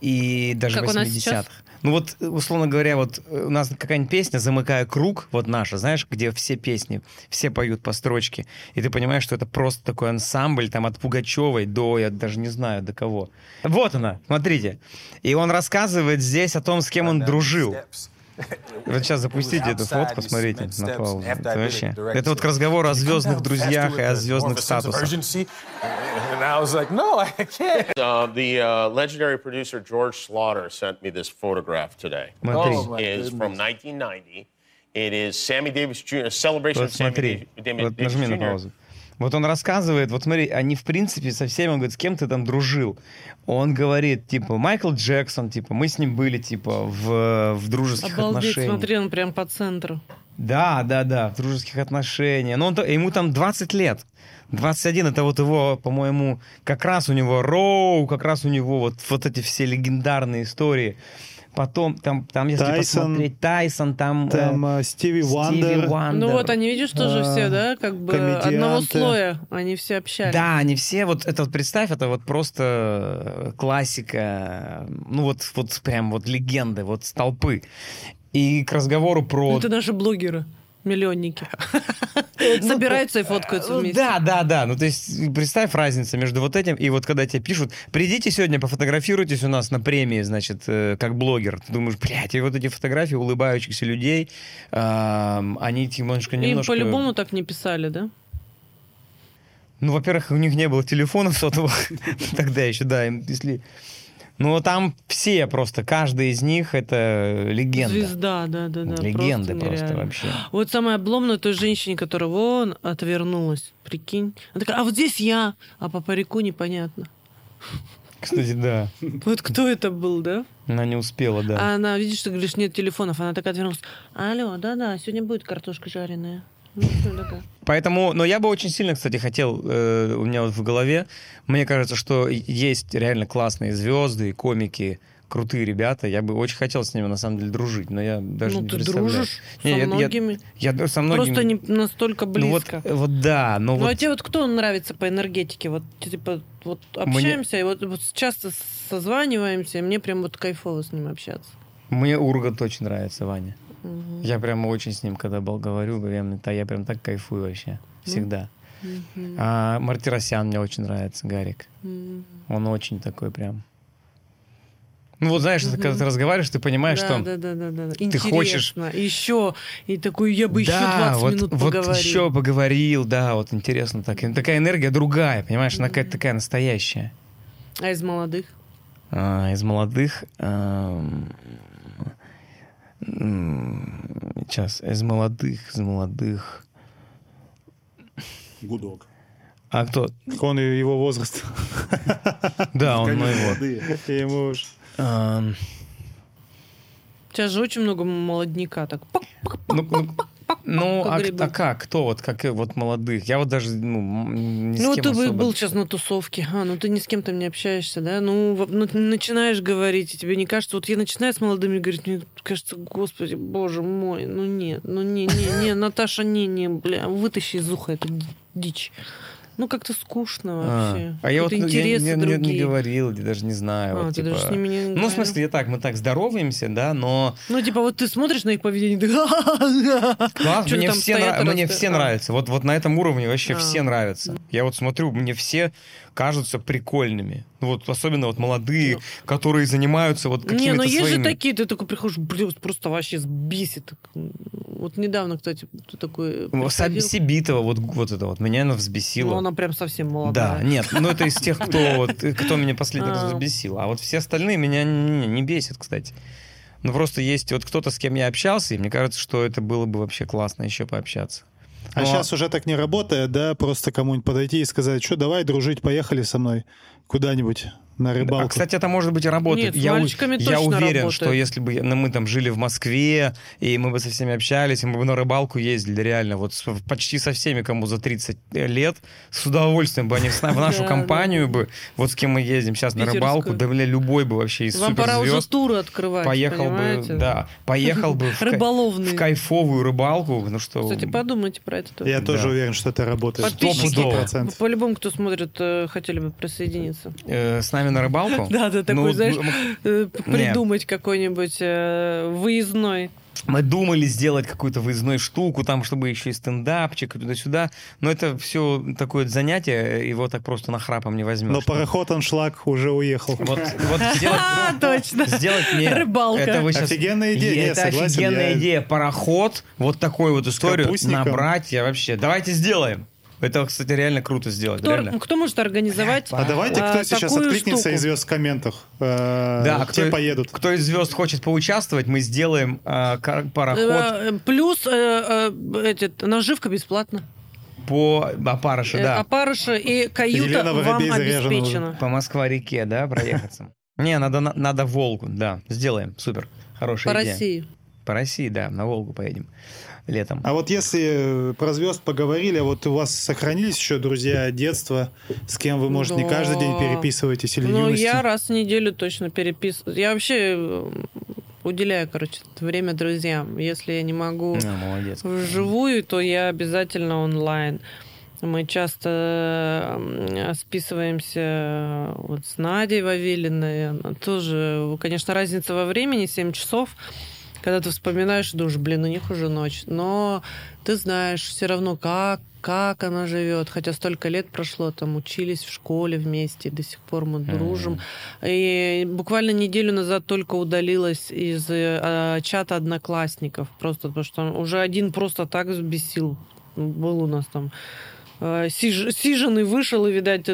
и даже Как у нас сейчас? 80-х. Ну вот, условно говоря, вот у нас какая-нибудь песня «Замыкая круг», вот наша, знаешь, где все песни, все поют по строчке, и ты понимаешь, что это просто такой ансамбль, там от Пугачевой до, я даже не знаю, до кого. Вот она, смотрите. И он рассказывает здесь о том, с кем он дружил. Вот сейчас запустите эту фотку, смотрите на паузу. Это вообще. Это вот к разговору о звездных друзьях и о звездных статусах. Uh, the uh, legendary producer George Slaughter sent me this photograph today. Смотри. Oh, my It is from goodness. 1990. It is Sammy Davis Jr. A celebration Вот of Sammy смотри, Davis, Davis вот нажми на паузу. Вот он рассказывает, вот смотри, они в принципе со всеми, он говорит, с кем ты там дружил? Он говорит, типа, Майкл Джексон, типа, мы с ним были, типа, в, в дружеских Обалдеть, отношениях. смотри, он прям по центру. Да, да, да, в дружеских отношениях. Но он, ему там 20 лет. 21 это вот его, по-моему, как раз у него Роу, как раз у него вот, вот эти все легендарные истории. Потом там, там если Тайсон. посмотреть, Тайсон, там, э, Там э, Стиви Стиви Вандер. Вандер. Ну вот, они, видишь, тоже А, все, да, как бы комедианты. одного слоя они все общались. Да, они все, вот это вот представь, это вот просто классика, ну вот, вот прям вот легенды, вот столпы. И к разговору про... Это наши блогеры, миллионники. Ну, Собираются и фоткаются э, вместе. Да, да, да. Ну, то есть, представь разницу между вот этим и вот когда тебе пишут, придите сегодня, пофотографируйтесь у нас на премии, значит, э, как блогер. Ты думаешь, блядь, и вот эти фотографии улыбающихся людей, они немножко, Им по-любому так не писали, да? Ну, во-первых, у них не было телефонов сотовых тогда еще, да, им если... Ну, там все просто, каждый из них это легенда. Звезда, да, да, да. Легенды просто, нереально. вообще. Вот самое обломное той женщине, которая вон отвернулась, прикинь. Она такая, а вот здесь я, а по парику непонятно. Кстати, да. Вот кто это был, да? Она не успела, да. А она, видишь, ты говоришь, нет телефонов. Она такая отвернулась. Алло, да-да, сегодня будет картошка жареная. Ну? Поэтому, но я бы очень сильно, кстати, хотел, э, у меня вот в голове, мне кажется, что есть реально классные звезды, комики, крутые ребята. Я бы очень хотел с ними, на самом деле, дружить, но я даже Ну, не ты представляю. дружишь Не, со я- я- многими. Я, со многими... Просто не настолько Ну, вот, близко. вот да, но Ну, вот... а тебе вот кто нравится по энергетике? Вот, типа, вот Мне- общаемся, и вот, вот часто созваниваемся, и мне прям вот кайфово с ним общаться. Мне Ургант очень нравится, Ваня. Мгм. Я прям очень с ним, когда был, говорю, прям, да, я прям так кайфую вообще. Всегда. Мгм. А Мартиросян мне очень нравится, Гарик. М. Он очень такой прям... Ну вот знаешь, когда ты разговариваешь, ты понимаешь, да, что... да, да, да, да. ты хочешь- Интересно. Еще. И такой, я бы еще да, 20 вот, минут вот поговорил. еще поговорил, да, вот интересно. Так, такая энергия другая, понимаешь, она какая-то такая настоящая. А из молодых? А, из молодых... ам, Сейчас, из молодых, из молодых... Гудок. А кто? Он его возраст. Да, он моего. Ему уж... Сейчас же очень много молодняка. Так, пак, Ну, ну, ну, а, грибы. а как? Кто вот, как э, вот молодых? Я вот даже ну, ни с Ну, вот кем ты особо- был сейчас на тусовке, а, ну ты ни с кем там не общаешься, да? Ну, ну, начинаешь говорить, и тебе не кажется, вот я начинаю с молодыми говорить, мне кажется, господи, боже мой, ну нет, ну не, не, не, Наташа, не, не, бля, вытащи из уха эту ди- дичь. Ну, как-то скучно А, вообще. а я вот ну, я, интересы я не- не, другие. говорил, я даже не знаю. А, вот, ты типа... даже с ними не Ну, в смысле, я так, мы так здороваемся, да, но Ну, типа, вот ты смотришь на их поведение, ты... класс, мне, все, нра- мне все а. нравятся. Вот, вот на этом уровне вообще А. все нравятся. Я вот смотрю, мне все кажутся прикольными. Ну, вот особенно вот молодые, которые занимаются вот какими-то Не, ну есть своими... же такие, ты такой приходишь, блин, просто вообще сбесит. Вот недавно, кстати, ты такой Ну, приходил. Сибитова, вот, вот это вот, меня она взбесила. Ну, она прям совсем Да, молодая. нет, ну это из тех, кто, вот, кто меня последний раз А. взбесил. А вот все остальные меня не, не бесят, кстати. Ну просто есть вот кто-то, с кем я общался, и мне кажется, что это было бы вообще классно еще пообщаться. А сейчас уже так не работает, да? Просто кому-нибудь подойти и сказать, что давай дружить, поехали со мной куда-нибудь на рыбалку. А, кстати, это может быть и работает. Нет, с я, у- я уверен, работает. что если бы ну, мы там жили в Москве, и мы бы со всеми общались, и мы бы на рыбалку ездили, реально, вот с- почти со всеми, кому за 30 лет, с удовольствием бы они нами, в нашу компанию бы, вот с кем мы ездим сейчас на рыбалку, да, бля, любой бы вообще из Вам пора уже туры открывать, поехал бы, понимаете? да, поехал бы в, в кайфовую рыбалку, ну что... Кстати, подумайте про это тоже. Я тоже уверен, что это работает. Подписчики, Стопудово. 100%. по-любому, кто смотрит, э, хотели бы присоединиться. Э, с нами на рыбалку? Да, да, такой, Ну, знаешь, э, придумать какой-нибудь э, выездной. Мы думали сделать какую-то выездную штуку, там, чтобы еще и стендапчик, и туда-сюда. Но это все такое занятие, его так просто нахрапом не возьмешь. Но пароход аншлаг уже уехал. Вот, вот сделать, точно. сделать мне... Рыбалка. Это щас- Офигенная идея, это согласен, офигенная я- идея. Пароход, вот такую вот историю набрать, я вообще... Давайте сделаем. Это, кстати, реально круто сделать. Кто, реально. кто может организовать А давайте, а, кто сейчас такую откликнется штуку? из звезд в комментах. Э, Да, те кто, поедут. кто из звезд хочет поучаствовать, мы сделаем а, кар- пароход Э, Плюс э, э, эти, наживка бесплатно. по опарыше, Э, да. Опарыша и каюта вам обеспечена. По Москва-реке, да, проехаться? Не, надо, на- надо Волгу, да, сделаем, супер, хорошая По идея. России. По России, да, на Волгу поедем летом. А вот если э, про звезд поговорили, а вот у вас сохранились еще друзья детства, с кем вы, может, не Да. каждый день переписываетесь или Ну, я раз в неделю точно переписываю. Я вообще э, уделяю, короче, время друзьям. Если я не могу Ну, молодец. вживую, то я обязательно онлайн. Мы часто м, списываемся вот с Надей Вавилиной. Она тоже, конечно, разница во времени, 7 часов. Когда ты вспоминаешь, думаешь, блин, у них уже ночь. Но ты знаешь все равно, как, как она живет. Хотя столько лет прошло, там учились в школе вместе, до сих пор мы дружим. И буквально неделю назад только удалилась из э, чата одноклассников. Просто потому что уже один просто так взбесил. Был у нас там сиженный вышел и, видать,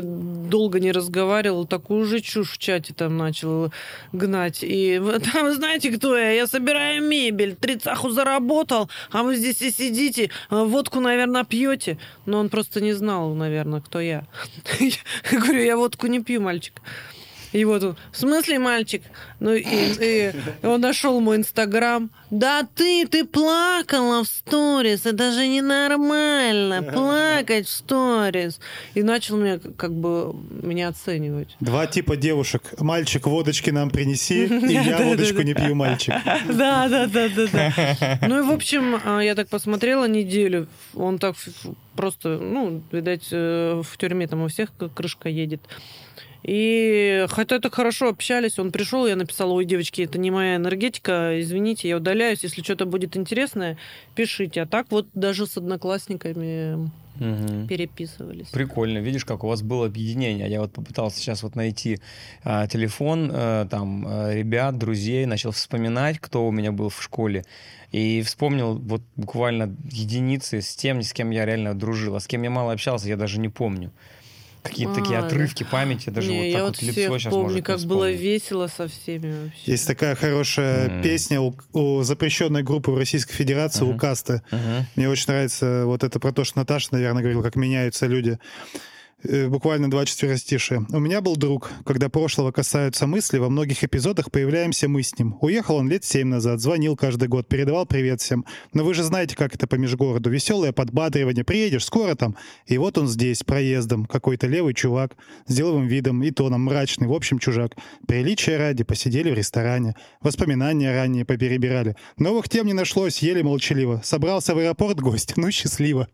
долго не разговаривал, такую же чушь в чате там начал гнать. И там, знаете, кто я? Я собираю мебель, тридцаху заработал, а вы здесь и сидите, а водку, наверное, пьете. Но он просто не знал, наверное, кто я. Я говорю, я водку не пью, мальчик. И вот он, в смысле, мальчик? Ну, и, и он нашел мой инстаграм. Да ты, ты плакала в сторис, это же ненормально, плакать в сторис. И начал меня, как бы, меня оценивать. Два типа девушек. Мальчик, водочки нам принеси, и я водочку не пью, мальчик. Да, да, да, да, да. Ну и, в общем, а, я так посмотрела неделю. Он так просто, ну, видать, э, в тюрьме там у всех крышка едет. И хотя так хорошо общались, он пришел, я написала, ой, девочки, это не моя энергетика, извините, я удаляюсь, если что-то будет интересное, пишите. А так вот даже с одноклассниками Мгм. переписывались. Прикольно, видишь, как у вас было объединение. Я вот попытался сейчас вот найти а, телефон а, там а, ребят, друзей, начал вспоминать, кто у меня был в школе, и вспомнил вот буквально единицы с тем, с кем я реально дружил, а с кем я мало общался, я даже не помню. Какие-то такие А, да. отрывки памяти, даже Не, вот я так вот вот лицо всех сейчас помню, может как было весело со всеми вообще. Есть такая хорошая Мгм. песня у, у запрещенной группы в Российской Федерации, у Мгм. Каста. Мгм. Мне очень нравится вот это про то, что Наташа, наверное, говорила, как меняются люди. Э, Буквально два четверостишия. У меня был друг. Когда прошлого касаются мысли, во многих эпизодах появляемся мы с ним. Уехал он лет семь назад, звонил каждый год, передавал привет всем. Но вы же знаете, как это по межгороду. Веселое подбадривание. Приедешь, скоро там. И вот он здесь, проездом. Какой-то левый чувак. С деловым видом и тоном мрачный. В общем, чужак. Приличия ради посидели в ресторане. Воспоминания ранние поперебирали. Новых тем не нашлось, еле молчаливо. Собрался в аэропорт гость. Ну, счастливо.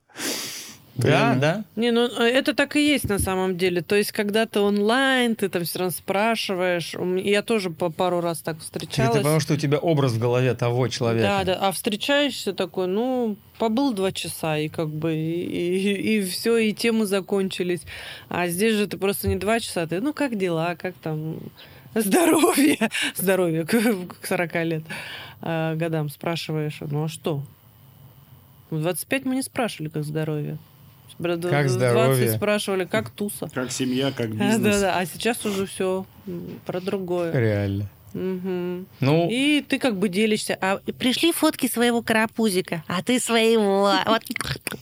Да, Реально. да. Не, ну э, это так и есть на самом деле. То есть, когда ты онлайн, ты там все равно спрашиваешь. Я тоже по пару раз так встречалась. ты потому что у тебя образ в голове того человека. Да, да. А встречаешься такой, ну, побыл два часа, и как бы, и, все, и темы закончились. А здесь же ты просто не два часа, ты, ну, как дела, как там здоровье, здоровье к, к 40 лет а, годам спрашиваешь, ну, а что? В 25 мы не спрашивали, как здоровье. Как 20 здоровье? спрашивали, как туса. Как семья, как бизнес. да, а сейчас уже все про другое. Реально. Мгм. Ну, И ты как бы делишься. А пришли фотки своего карапузика, а ты своего. Вот.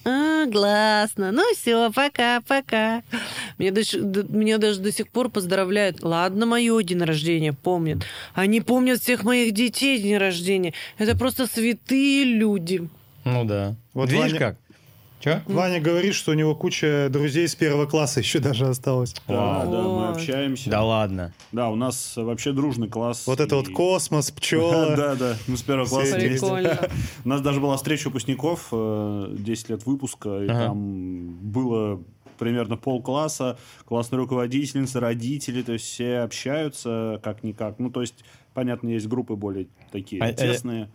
А, классно. Ну все, пока, пока. Меня даже, меня даже до сих пор поздравляют. Ладно, мое день рождения помнят. Они помнят всех моих детей день рождения. Это просто святые люди. ну да. Вот Видишь Ваня- как? Че? Ваня говорит, что у него куча друзей с первого класса еще даже осталось. Да, да, мы общаемся. Да ладно. Да, у нас вообще дружный класс. Вот это вот и- космос, пчелы. Да, да, мы с первого класса. Прикольно. У нас даже была встреча выпускников, э, 10 лет выпуска, и там было примерно полкласса, классная руководительница, родители, то есть все общаются как-никак. Ну, то есть, понятно, есть группы более такие А, э, тесные, э,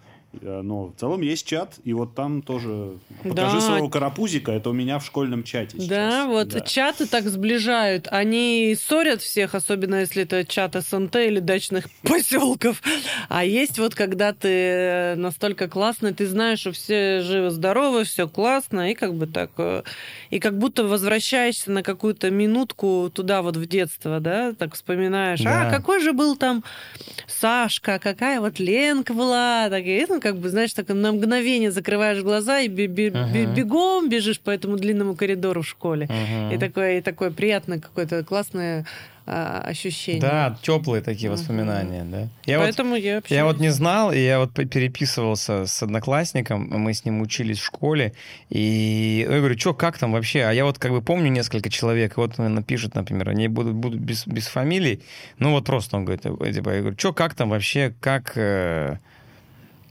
но в целом есть чат, и вот там тоже покажи Да. своего карапузика, это у меня в школьном чате сейчас. Да, вот Да. чаты так сближают. Они ссорят всех, особенно если это чат СНТ или дачных поселков. А есть вот, когда ты настолько классный, ты знаешь, что все живы-здоровы, все классно, и как бы так... э, И как будто возвращаешься на какую-то минутку туда вот в детство, да, так вспоминаешь. Да. А, какой же был там Сашка, какая вот Ленка была. Так, и, ну, как бы, знаешь, так на мгновение закрываешь глаза и бе- бе- бе- Ага. бегом бежишь по этому длинному коридору в школе. И такое, и такое приятное какое-то классное а, ощущение. Да, теплые такие Мгм. воспоминания, да. Я вот Поэтому я общаюсь. Я вот не знал, и я вот переписывался с одноклассником, мы с ним учились в школе, и я говорю, что, как там вообще? А я вот как бы помню несколько человек, вот он напишет, например, они будут, будут без, без фамилий, ну вот просто он говорит, э, типа, я говорю, что, как там вообще, как... э,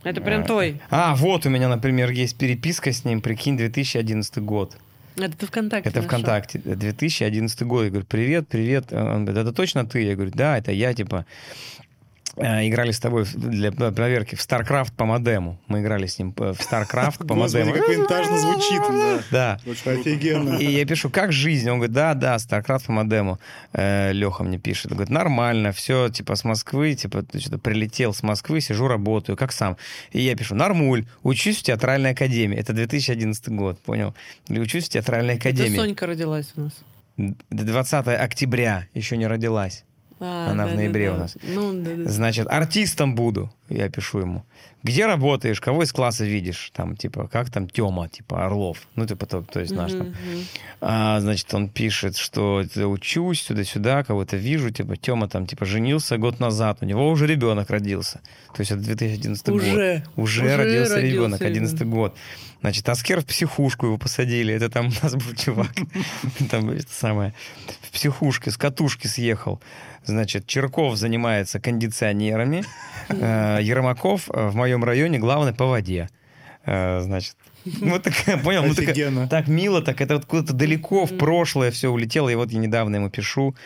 Это прям твой. А, вот у меня, например, есть переписка с ним, прикинь, 2011 год. Это ты ВКонтакте Это нашел. ВКонтакте, 2011 год. Я говорю, привет, привет. Он говорит, это точно ты? Я говорю, да, это я, типа. Э, играли с тобой для проверки в StarCraft по модему. Мы играли с ним э, в StarCraft по Господи, модему. как винтажно звучит. Да. Офигенно. И я пишу, как жизнь? Он говорит, да, да, StarCraft по модему. Леха мне пишет. Он говорит, нормально, все, типа, с Москвы, типа, ты что-то прилетел с Москвы, сижу, работаю, как сам. И я пишу, нормуль, учусь в театральной академии. Это 2011 год, понял? Учусь в театральной Это академии. Сонька родилась у нас. 20 октября, еще не родилась. А, Она в ноябре да-да-да. у нас. Ну, да, да. Значит, артистом буду, я пишу ему. Где работаешь, кого из класса видишь? Там, типа, как там Тёма, типа, Орлов. Ну, типа, то, то есть наш там. Мгм. А, значит, он пишет, что учусь туда-сюда, кого-то вижу, типа, Тёма там, типа, женился год назад, у него уже ребенок родился. То есть это 2011 год. Уже. Уже, Уже родился, родился ребенок, ребенок. 11 год. Значит, Аскер в психушку его посадили. Это там у нас был чувак. Там это самое. В психушке с катушки съехал. Значит, Черков занимается кондиционерами. Э, Ермаков э, в моем районе главный по воде. Э, Значит, ну, вот такая, понял? Ну, Офигенно. так мило, так это вот куда-то далеко в прошлое все улетело. И вот я недавно ему пишу,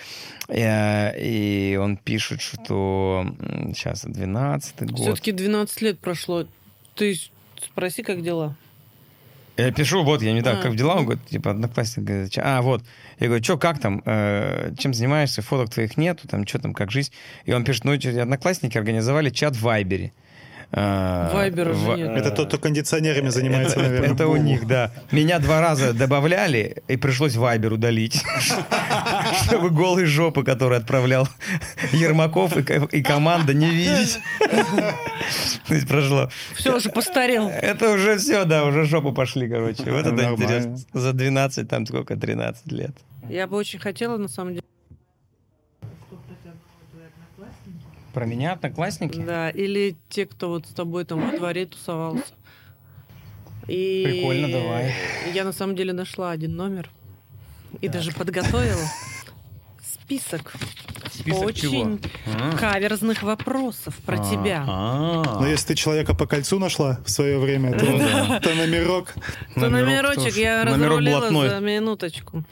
э, и он пишет, что сейчас 12 год. Все-таки 12 лет прошло. Ты спроси, как дела. Я пишу, вот, я не так, как дела? Он говорит, типа, одноклассник, говорит, а, вот. Я говорю, что, как там, э, чем занимаешься, фоток твоих нету, там, что там, как жизнь? И он пишет, ну, эти одноклассники организовали чат в Вайбере. Э, Вайбера же в- нет. Это тот, кто кондиционерами занимается, это, наверное. это у них, да. Меня два раза добавляли, и пришлось Вайбер удалить. Чтобы голые жопы, которые отправлял Ермаков и, и команда, не видеть. То есть прошло. Все, уже постарел. Это уже все, да, уже жопу пошли, короче. Вот это интересно. За 12, там сколько, 13 лет. Я бы очень хотела, на самом деле. Про меня одноклассники? Да, или те, кто вот с тобой там во дворе тусовался. И Прикольно, давай. Я на самом деле нашла один номер и даже подготовила список, Список очень А. каверзных вопросов про тебя. А. Но если ты человека по кольцу нашла в свое время, то, то номерок. То номерочек я разрулила за минуточку.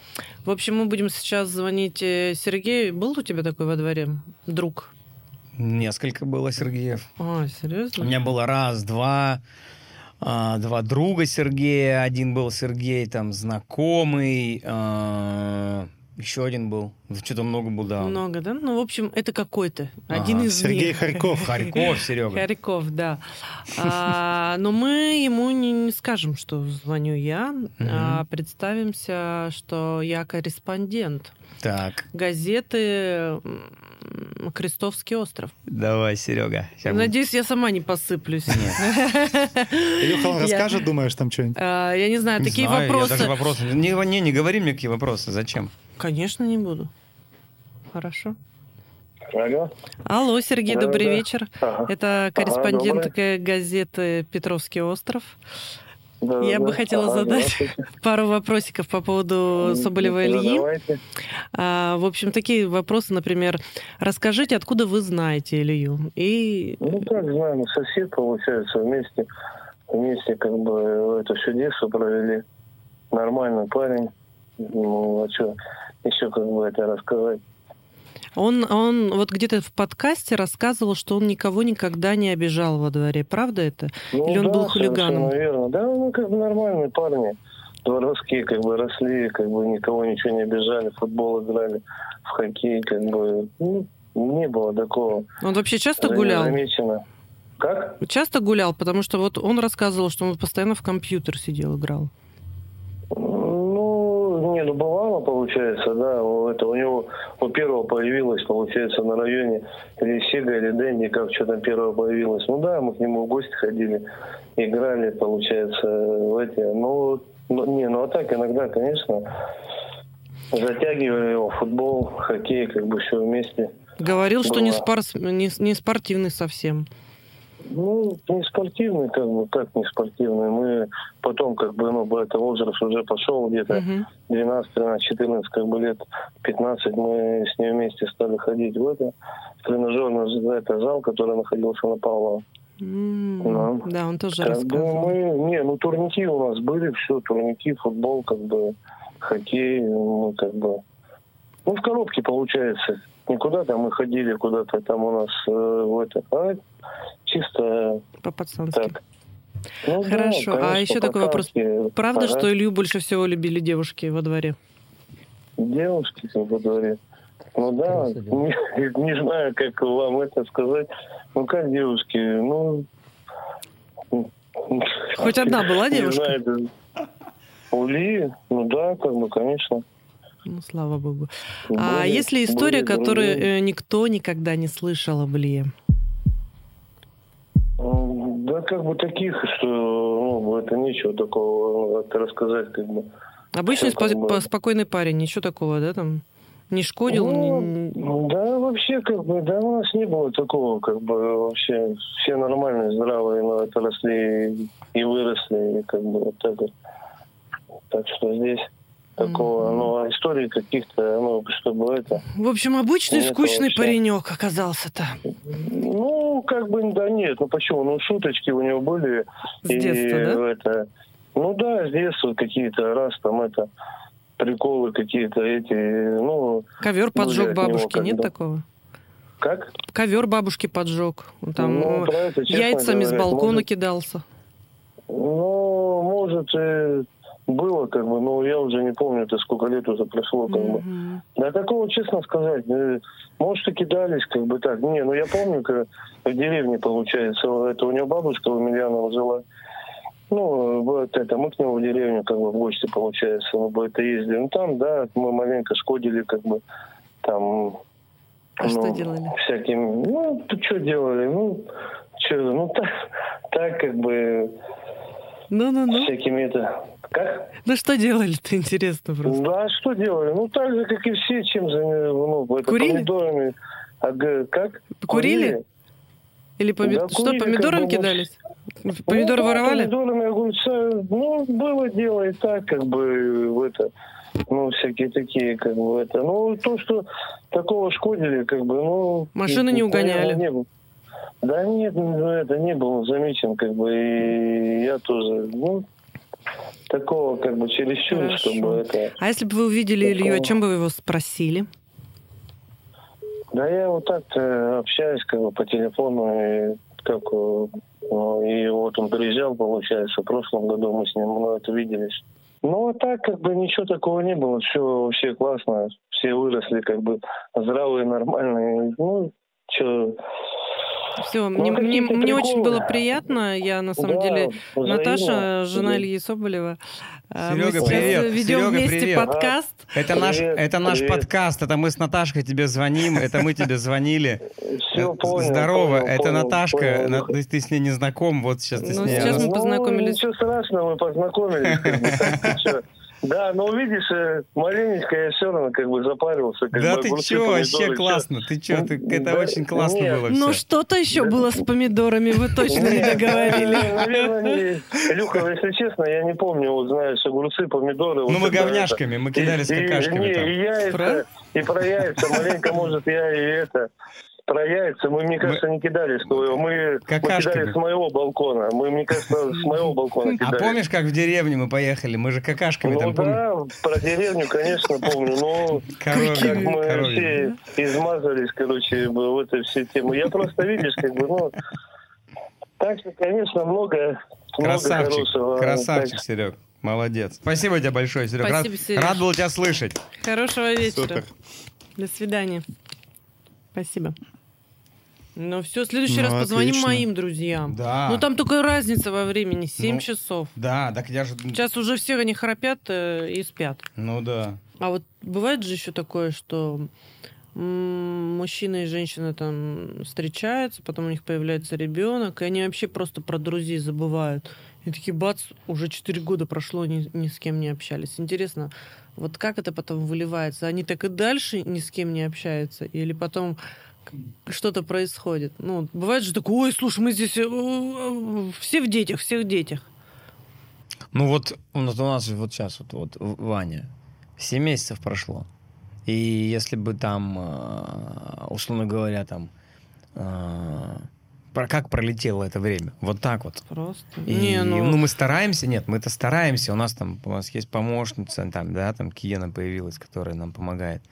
В общем, мы будем сейчас звонить э, Сергею. Был у тебя такой во дворе друг? Несколько было Сергеев. А, У серьезно? меня было раз, два, а, два друга Сергея. Один был Сергей, там, знакомый. а, еще один был. Что-то много было, да. Много, да? Ну, в общем, это какой-то. Один Ага. из Сергей них. Харьков. Харьков, Серега. Харьков, да. А, но мы ему не, не скажем, что звоню я, а представимся, что я корреспондент Так, газеты «Крестовский остров». давай, Серега. Ща Надеюсь, я сама не посыплюсь. Илюха, он расскажет, думаешь, там что-нибудь? А, Я не знаю, такие вопросы... Не, не, говори мне, какие вопросы. Зачем? Конечно, не буду. Хорошо. Алло. Алло, Сергей, добрый вечер. Это корреспондент газеты «Петровский остров». Да, Я да, бы хотела ага, задать здравствуйте. пару вопросиков по поводу Соболева Ильи. А, в общем, такие вопросы, например, расскажите, откуда вы знаете Илью? И Ну, как знаем, сосед, получается, вместе, вместе как бы это все детство провели. Нормальный парень. Ну, а что еще как бы это рассказать? Он, он вот где-то в подкасте рассказывал, что он никого никогда не обижал во дворе. Правда это? Ну, Или он да, был хулиганом? верно. Да, ну, как бы нормальные парни. Дворовские, как бы, росли, как бы, никого ничего не обижали, в футбол играли, в хоккей, как бы, ну, не было такого. Он вообще часто гулял? Замечено. Как? Часто гулял, потому что вот он рассказывал, что он постоянно в компьютер сидел, играл. Не, ну бывало, получается, да. У, это, у него у первого появилось, получается, на районе или Сега, или Дэнди, как что там первого появилось. Ну да, мы к нему в гости ходили, играли, получается, в эти. Ну, ну, не, ну а так иногда, конечно, затягивали его футбол, хоккей, как бы все вместе. Говорил, что не, Было. спорс- не, не спортивный совсем. Ну, не спортивный, как бы, как не спортивный. Мы потом, как бы, ну, это возраст уже пошел где-то. Мгм. 12, 13, 14, как бы лет 15 мы с ней вместе стали ходить в это в тренажерный это, зал, который находился на Павлова. М, Ну, Да, он тоже Как бы рассказывал. мы, не, ну турники у нас были, все, турники, футбол, как бы, хоккей, мы как бы, ну в коробке получается, никуда там мы ходили куда-то там у нас э, в это, а чисто По-пацански. так. Ну да, Хорошо. а конечно, еще такой вопрос. Правда, Ага. что Илью больше всего любили девушки во дворе? Девушки во дворе. Ну да, не, не знаю, как вам это сказать. Ну как девушки, ну... Хоть одна была Не девушка? знаю, это- У Ли, ну да, как бы, конечно. Ну, слава богу. А Были- есть ли история, были которую э, никто никогда не слышал об Илье? Да, как бы таких, что ну, это нечего такого это рассказать, как бы. Обычный как спо- бы- по- спокойный парень, ничего такого, да, там? Не шкодил? Ну, не- ну, да, вообще, как бы, да, у нас не было такого, как бы, вообще, все нормальные, здравые, но это росли и выросли, и как бы вот так вот. Так что здесь такого, ну, а истории каких-то, ну, чтобы это... В общем, обычный Нет, скучный вообще. паренек оказался-то. Ну, как бы, да нет, ну почему? Ну, шуточки у него были. С детства, да? это, ну да, с детства какие-то, раз там это, приколы какие-то эти, ну... Ковер поджег были от него бабушки, нет когда. такого? Как? Ковер бабушки поджег. Там Ну, э, это, яйцами с говоря, балкона может- кидался. Ну, может, и было, как бы, но я уже не помню, это сколько лет уже прошло, как бы. Да такого, честно сказать, э, может, и кидались, как бы так. Не, ну я помню, как в деревне, получается, это у него бабушка у Емельянова жила. Ну, вот это, мы к нему в деревню, как бы, в гости, получается, мы бы это ездили. Ну, там, да, мы маленько шкодили, как бы, там... А что делали? Всяким, ну, что делали, ну, что, ну, так, так, как бы, Ну-ну-ну. всякими это... Как? Ну что делали-то, интересно просто. Да, что делали? Ну, так же, как и все, чем за ну, это, Курили? помидорами. А, как? Курили? Или поми- Да, что, курили, помидорами как бы, кидались? Ну, Помидоры да, воровали? Помидорами, огурца. Ну, было дело и так, как бы, в это, ну, всякие такие, как бы, это. Ну, то, что такого шкодили, как бы, ну... Машины не угоняли? не было. Да нет, ну, это не был замечен, как бы, и я тоже, ну, такого, как бы, чересчур, Хорошо. чтобы это... А если бы вы увидели Илью, о чем бы вы его спросили? Да я вот так-то общаюсь как бы по телефону, и как ну, и вот он приезжал, получается, в прошлом году мы с ним ну, это виделись. Ну, а так как бы ничего такого не было, все вообще классно, все выросли как бы здравые, нормальные. Ну, что... Все, мне, мне, мне очень было приятно. Я на самом Да, деле взаимно. Наташа, жена. Ильи Соболева. Серега, Мы сейчас привет. ведем Серега, вместе привет. подкаст. Это наш, Привет, это наш привет. подкаст, это мы с Наташкой тебе звоним, это мы тебе звонили. Все Э, понял, Здорово, понял, это понял, Наташка, понял. Ты, ты с ней не знаком, вот сейчас ты с Ну, ней. сейчас мы познакомились. Ну, ничего страшного, мы познакомились. Да, но видишь, э, маленечко я все равно как бы запарился. Как Да бы, ты огурцы, чё, вообще классно, ты чё, ты- это Да, очень классно нет. было Ну что-то еще было с помидорами, вы точно не договорили. ну, Наверное, не... Илюха, если честно, я не помню, вот знаешь, огурцы, помидоры. Ну вот мы это, говняшками, мы это. кидались И- и- какашками не, там. И яйца, Правда? и про яйца, маленько, может, я и это... Про яйца мы, мне кажется, не кидали с твоего. Мы, мы Какашками. кидали с моего балкона. Мы, мне кажется, с моего балкона А кидали. помнишь, как в деревню мы поехали? Мы же какашками Ну там, да, про деревню, конечно, помню. Но Коровьи, как мы коровьи. все измазались, короче, в этой всей теме. Я просто, видишь, как бы, ну... Так что, конечно, много, много Красавчик, хорошего. красавчик, Так Серег. Молодец. Спасибо тебе большое, Серег. Рад, Спасибо, Сереж. рад был тебя слышать. Хорошего вечера. Супер. До свидания. Спасибо. Ну все, в следующий Ну, раз позвоним отлично. моим друзьям. Да. Ну там только разница во времени, 7 Ну, часов. Да, так я же... Сейчас уже все они храпят э, и спят. Ну да. А вот бывает же еще такое, что мужчина и женщина там встречаются, потом у них появляется ребенок, и они вообще просто про друзей забывают. И такие, бац, уже 4 года прошло, ни, ни с кем не общались. Интересно, вот как это потом выливается? Они так и дальше ни с кем не общаются? Или потом что-то происходит? Ну, бывает же такое, ой, слушай, мы здесь э, все в детях, все в детях. Ну вот у нас, у нас вот сейчас вот, вот Ваня, 7 месяцев прошло. И если бы там, э, условно говоря, там, э, про как пролетело это время? Вот так вот. Просто. И, не, ну, ну, мы стараемся, нет, мы это стараемся. У нас там, у нас есть помощница, там, да, там Киена появилась, которая нам помогает.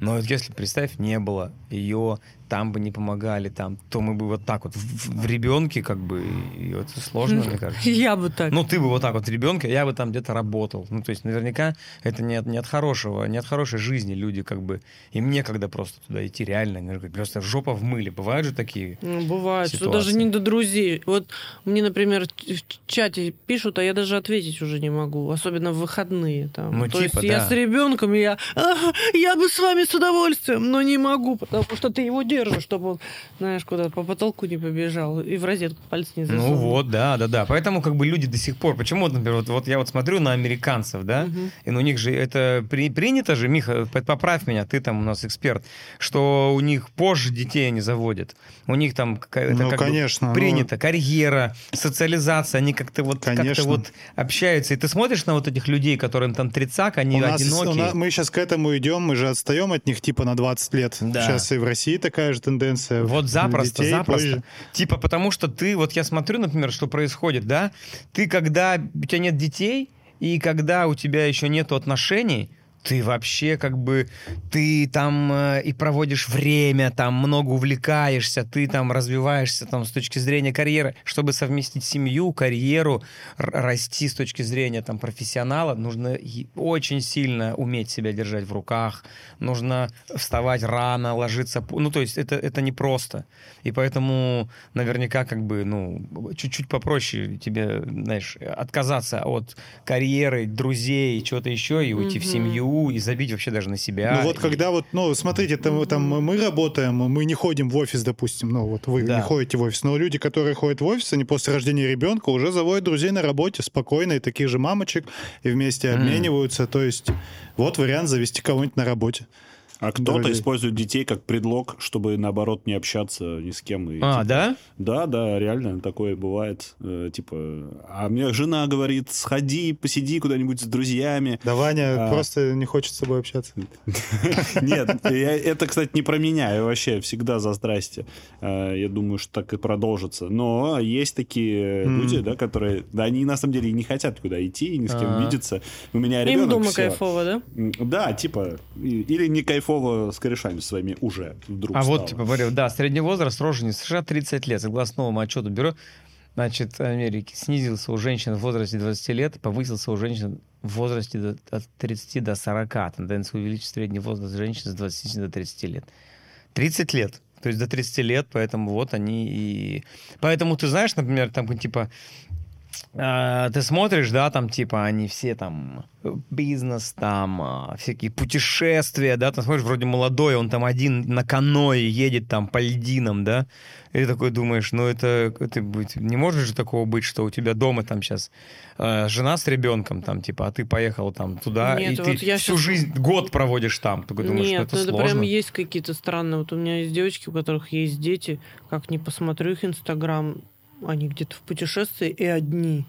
Но вот если, представь, не было ее, там бы не помогали, там, то мы бы вот так вот в, в ребенке, как бы, и это сложно, мне кажется. Я бы так. Ну, ты бы вот так вот ребенка, я бы там где-то работал. Ну, то есть, наверняка, это не от, не от хорошего, не от хорошей жизни люди, как бы, им некогда просто туда идти, реально. Просто жопа в мыле. Бывают же такие Ну, бывает, что даже не до друзей. Вот мне, например, в чате пишут, а я даже ответить уже не могу, особенно в выходные. Там. Ну, То типа, есть я да. с ребенком, и я, «Ага, я бы с вами с удовольствием, но не могу, потому что ты его держишь, чтобы он, знаешь, куда-то по потолку не побежал и в розетку пальцы не засунул. Ну вот, да, да, да. Поэтому как бы люди до сих пор, почему, вот, например, вот, вот я вот смотрю на американцев, да, Мгм. и у них же это при- принято же, Миха, поправь меня, ты там у нас эксперт, что у них позже детей они заводят. У них там какая- это Ну, как бы конечно, ну. принято, карьера, социализация, они как-то вот, как-то Конечно. вот общаются. И ты смотришь на вот этих людей, которым там тридцак, они У нас- одинокие. у нас- мы сейчас к этому идем, мы же отстаем от них типа на 20 лет. Да. Сейчас и в России такая же тенденция. Вот запросто, Детей запросто. позже. Типа потому что ты, вот я смотрю, например, что происходит, да, ты когда у тебя нет детей, и когда у тебя еще нету отношений, ты вообще как бы, ты там э, и проводишь время, там много увлекаешься, ты там развиваешься там с точки зрения карьеры. Чтобы совместить семью, карьеру, расти с точки зрения там профессионала, нужно очень сильно уметь себя держать в руках, нужно вставать рано, ложиться... Ну, то есть это, это непросто. И поэтому наверняка как бы, ну, чуть-чуть попроще тебе, знаешь, отказаться от карьеры, друзей, чего-то еще, и уйти в Мгм. Семью, и забить вообще даже на себя. Ну вот И- когда вот, ну смотрите, там, там мы работаем, мы не ходим в офис, допустим, ну вот вы Да. не ходите в офис, но люди, которые ходят в офис, они после рождения ребенка уже заводят друзей на работе спокойно, и таких же мамочек, и вместе обмениваются, то есть вот вариант завести кого-нибудь на работе. А кто-то Друзей. использует детей как предлог, чтобы, наоборот, не общаться ни с кем. И, А, типа, да? Да, да, реально такое бывает. Э, типа, а мне жена говорит, сходи, посиди куда-нибудь с друзьями. Да Ваня А. просто не хочет с собой общаться. Нет, это, кстати, не про меня. Я вообще всегда за здрасте. Э, Я думаю, что так и продолжится. Но есть такие люди, да, которые... Да, они на самом деле и не хотят куда идти, и ни с кем А. видеться. У меня Им ребенок... дома всё. кайфово, да? Да, типа, или не кайфово с корешами своими уже вдруг А вот, стало. типа, говорю, да, средний возраст рождения США 30 лет. Согласно новому отчету бюро, значит, Америки снизился у женщин в возрасте 20 лет, повысился у женщин в возрасте до- от 30 до 40. Тенденция увеличить средний возраст женщин с 20 до 30 лет. 30 лет. То есть до 30 лет, поэтому вот они и... Поэтому ты знаешь, например, там типа ты смотришь, да, там типа они все там э, бизнес, там а, всякие путешествия, да, ты смотришь, вроде молодой, он там один на каное едет там по льдинам, да, и ты такой думаешь, ну это, быть, не может же такого быть, что у тебя дома там сейчас жена с ребенком, там типа, а ты поехал там туда, Нет, и ты вот я всю щас- жизнь, год проводишь там, такой думаешь, ну Нет, это ну это сложно. прям есть какие-то странные. Вот у меня есть девочки, у которых есть дети. Как не посмотрю их инстаграм, они где-то в путешествии и одни.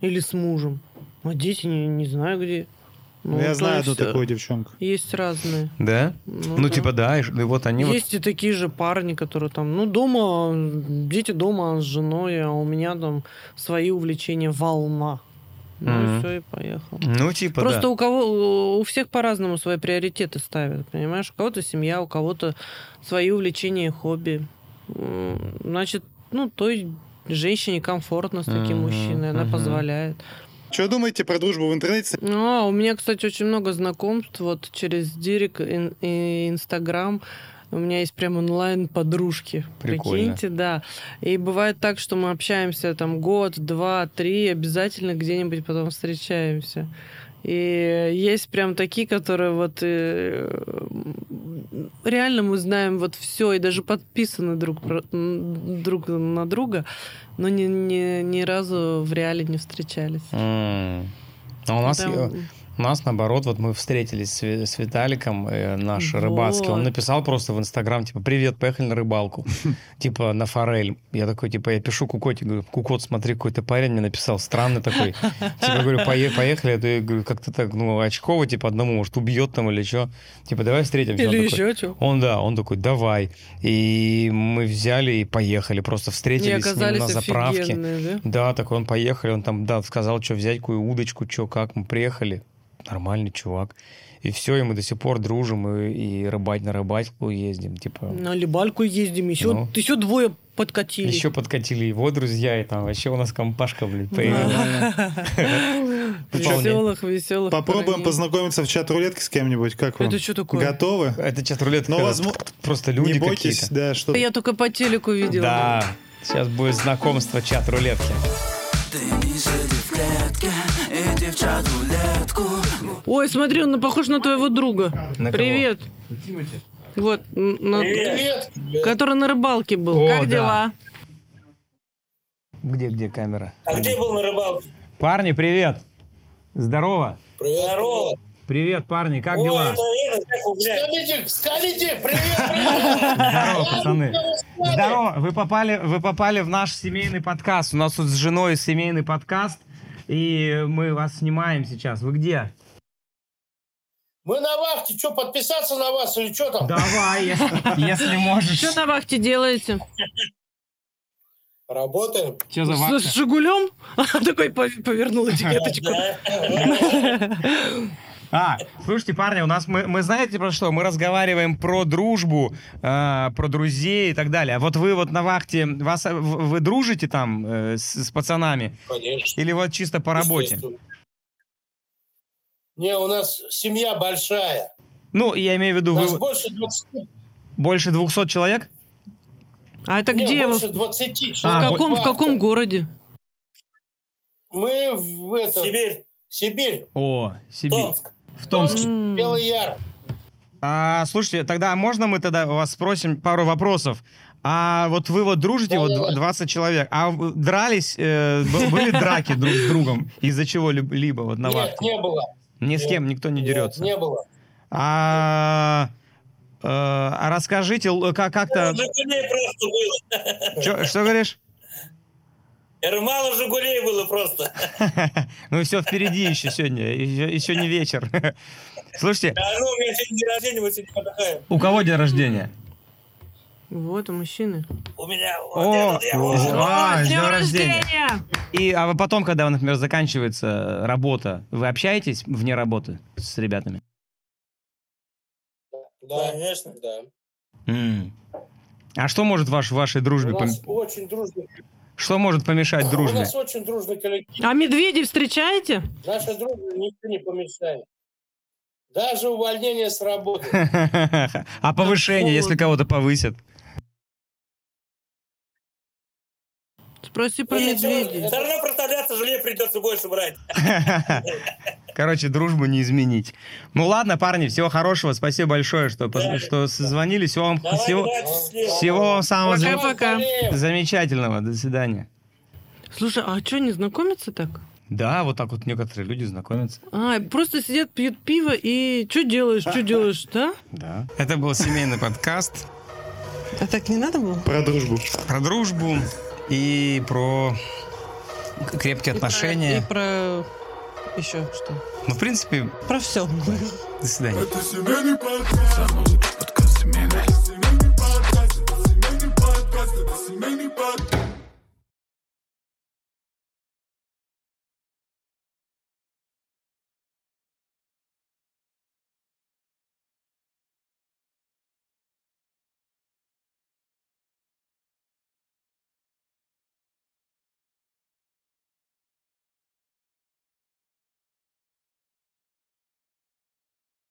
Или с мужем. А дети не, не знаю где. Ну, я знаю одну есть, э, такую девчонку. Есть разные. Да? Ну, Ну, да. типа, да, и, и вот они вот Есть и такие же парни, которые там, ну, дома, дети дома с женой, а у меня там свои увлечения волна. Ну, Мгм. и все, и поехал. Ну, типа, Просто да. у кого у всех по-разному свои приоритеты ставят, понимаешь? У кого-то семья, у кого-то свои увлечения и хобби. Значит, ну, той женщине комфортно с таким Мгм, мужчиной, она мгм. позволяет. Что думаете про дружбу в интернете? А, у меня, кстати, очень много знакомств вот через Дирик и Инстаграм. У меня есть прям онлайн подружки. Прикольно. Прикиньте, да. И бывает так, что мы общаемся там год, два, три, обязательно где-нибудь потом встречаемся. И есть прям такие, которые вот э, реально мы знаем вот все и даже подписаны друг, друг на друга, но ни, ни, ни разу в реале не встречались. М. А у нас, Там- у нас наоборот, вот мы встретились с, с Виталиком, э, наш Вот. рыбацкий, он написал просто в Инстаграм, типа, привет, поехали на рыбалку, типа, на форель. Я такой, типа, я пишу Кукоте, говорю, Кукот, смотри, какой-то парень мне написал, странный такой. Типа, говорю, «Пое- поехали, я говорю, как-то так, ну, очково, типа, одному, может, убьет там или что. Типа, давай встретимся. Или еще что. Он, да, он такой, давай. И мы взяли и поехали, просто встретились с ним на заправке. Да, такой он поехали, он там, да, сказал, что взять, какую удочку, что, как, мы приехали. Нормальный чувак. И все, и мы до сих пор дружим, и, и рыбать на рыбалку ездим, типа... На либальку ездим, еще, Ну. еще двое подкатили. Еще подкатили его друзья, и там вообще у нас компашка, блин, появилась. Веселых, веселых. Попробуем познакомиться в чат-рулетке с кем-нибудь. Как вам? Это что такое? Готовы? Это чат-рулетка, Ну, возможно, просто люди не бойтесь, да, что... Я только по телеку видела. Да, сейчас будет знакомство чат-рулетки. Ой, смотри, он похож на твоего друга. На кого? Привет. Вот, н- на- Привет. который на рыбалке был. О, как да. дела? Где, где камера? А где был на рыбалке? Парни, привет! Здорово! Привет. Здорово. Привет, парни, как дела? Скалите, скалите, привет, привет. Здорово, пацаны. Здорово, вы попали, вы попали в наш семейный подкаст. У нас тут с женой семейный подкаст, и мы вас снимаем сейчас. Вы где? Мы на вахте, что, подписаться на вас или что там? Давай, если, можешь. Что на вахте делаете? Работаем. Что за вахта? с Жигулем? Такой пов- повернул этикеточку. А, слушайте, парни, у нас мы, мы знаете про что? Мы разговариваем про дружбу, э, про друзей и так далее. А вот вы вот на вахте, вас, э, вы дружите там э, с, с пацанами? Конечно. Или вот чисто по работе? Не, у нас семья большая. Ну, я имею в виду, Нас вы больше 20, больше 200 человек? А это не, где? вы? больше В 20 А, в каком, в каком городе? Мы в это... Сибирь. Сибирь. О, Сибирь. Томск. В Томске. Белый Яр. А, слушайте, тогда можно мы тогда у вас спросим пару вопросов? А вот вы вот дружите, вот Да-да-да. дв- 20 человек, а дрались, э, были драки друг с другом из-за чего-либо вот на Нет, вахте? не было. Ни с кем никто не Нет, дерется. не было. А, э, а расскажите, как-то... Жигулей просто было. Чё- что говоришь? Мало Жигулей было просто. Ну все впереди еще сегодня, еще, не вечер. Слушайте, А ну, у меня сегодня день рождения, мы сегодня отдыхаем. у кого день рождения? Вот, у мужчины. У меня... О, а, С с днем рождения. И а потом, когда, например, заканчивается работа, вы общаетесь вне работы с ребятами? Да, конечно, да. А что может ваш, в вашей У дружбе, нас пом- очень дружный... что может помешать У дружбе? нас очень дружный коллектив. А медведей встречаете? Наша дружба никто не помешает. Даже увольнение с работы. А повышение, если кого-то повысят? Спроси про медведей. Все равно проставляться желе придется больше брать. Короче, дружбу не изменить. Ну ладно, парни, всего хорошего. Спасибо большое, что, поз- что созвонили. Всего вам, Давай, всего, всего вам самого зам- Пока-пока. замечательного. До свидания. Слушай, а что, не знакомятся так? Да, вот так вот некоторые люди знакомятся. А, просто сидят, пьют пиво и что делаешь, что делаешь, да? Да. Это был семейный подкаст А так не надо было? Про дружбу. про дружбу и про крепкие отношения. И про еще что? Ну, в принципе... Про все. До свидания. Это семейный подкаст. Это семейный подкаст. Это семейный подкаст. Это семейный подкаст.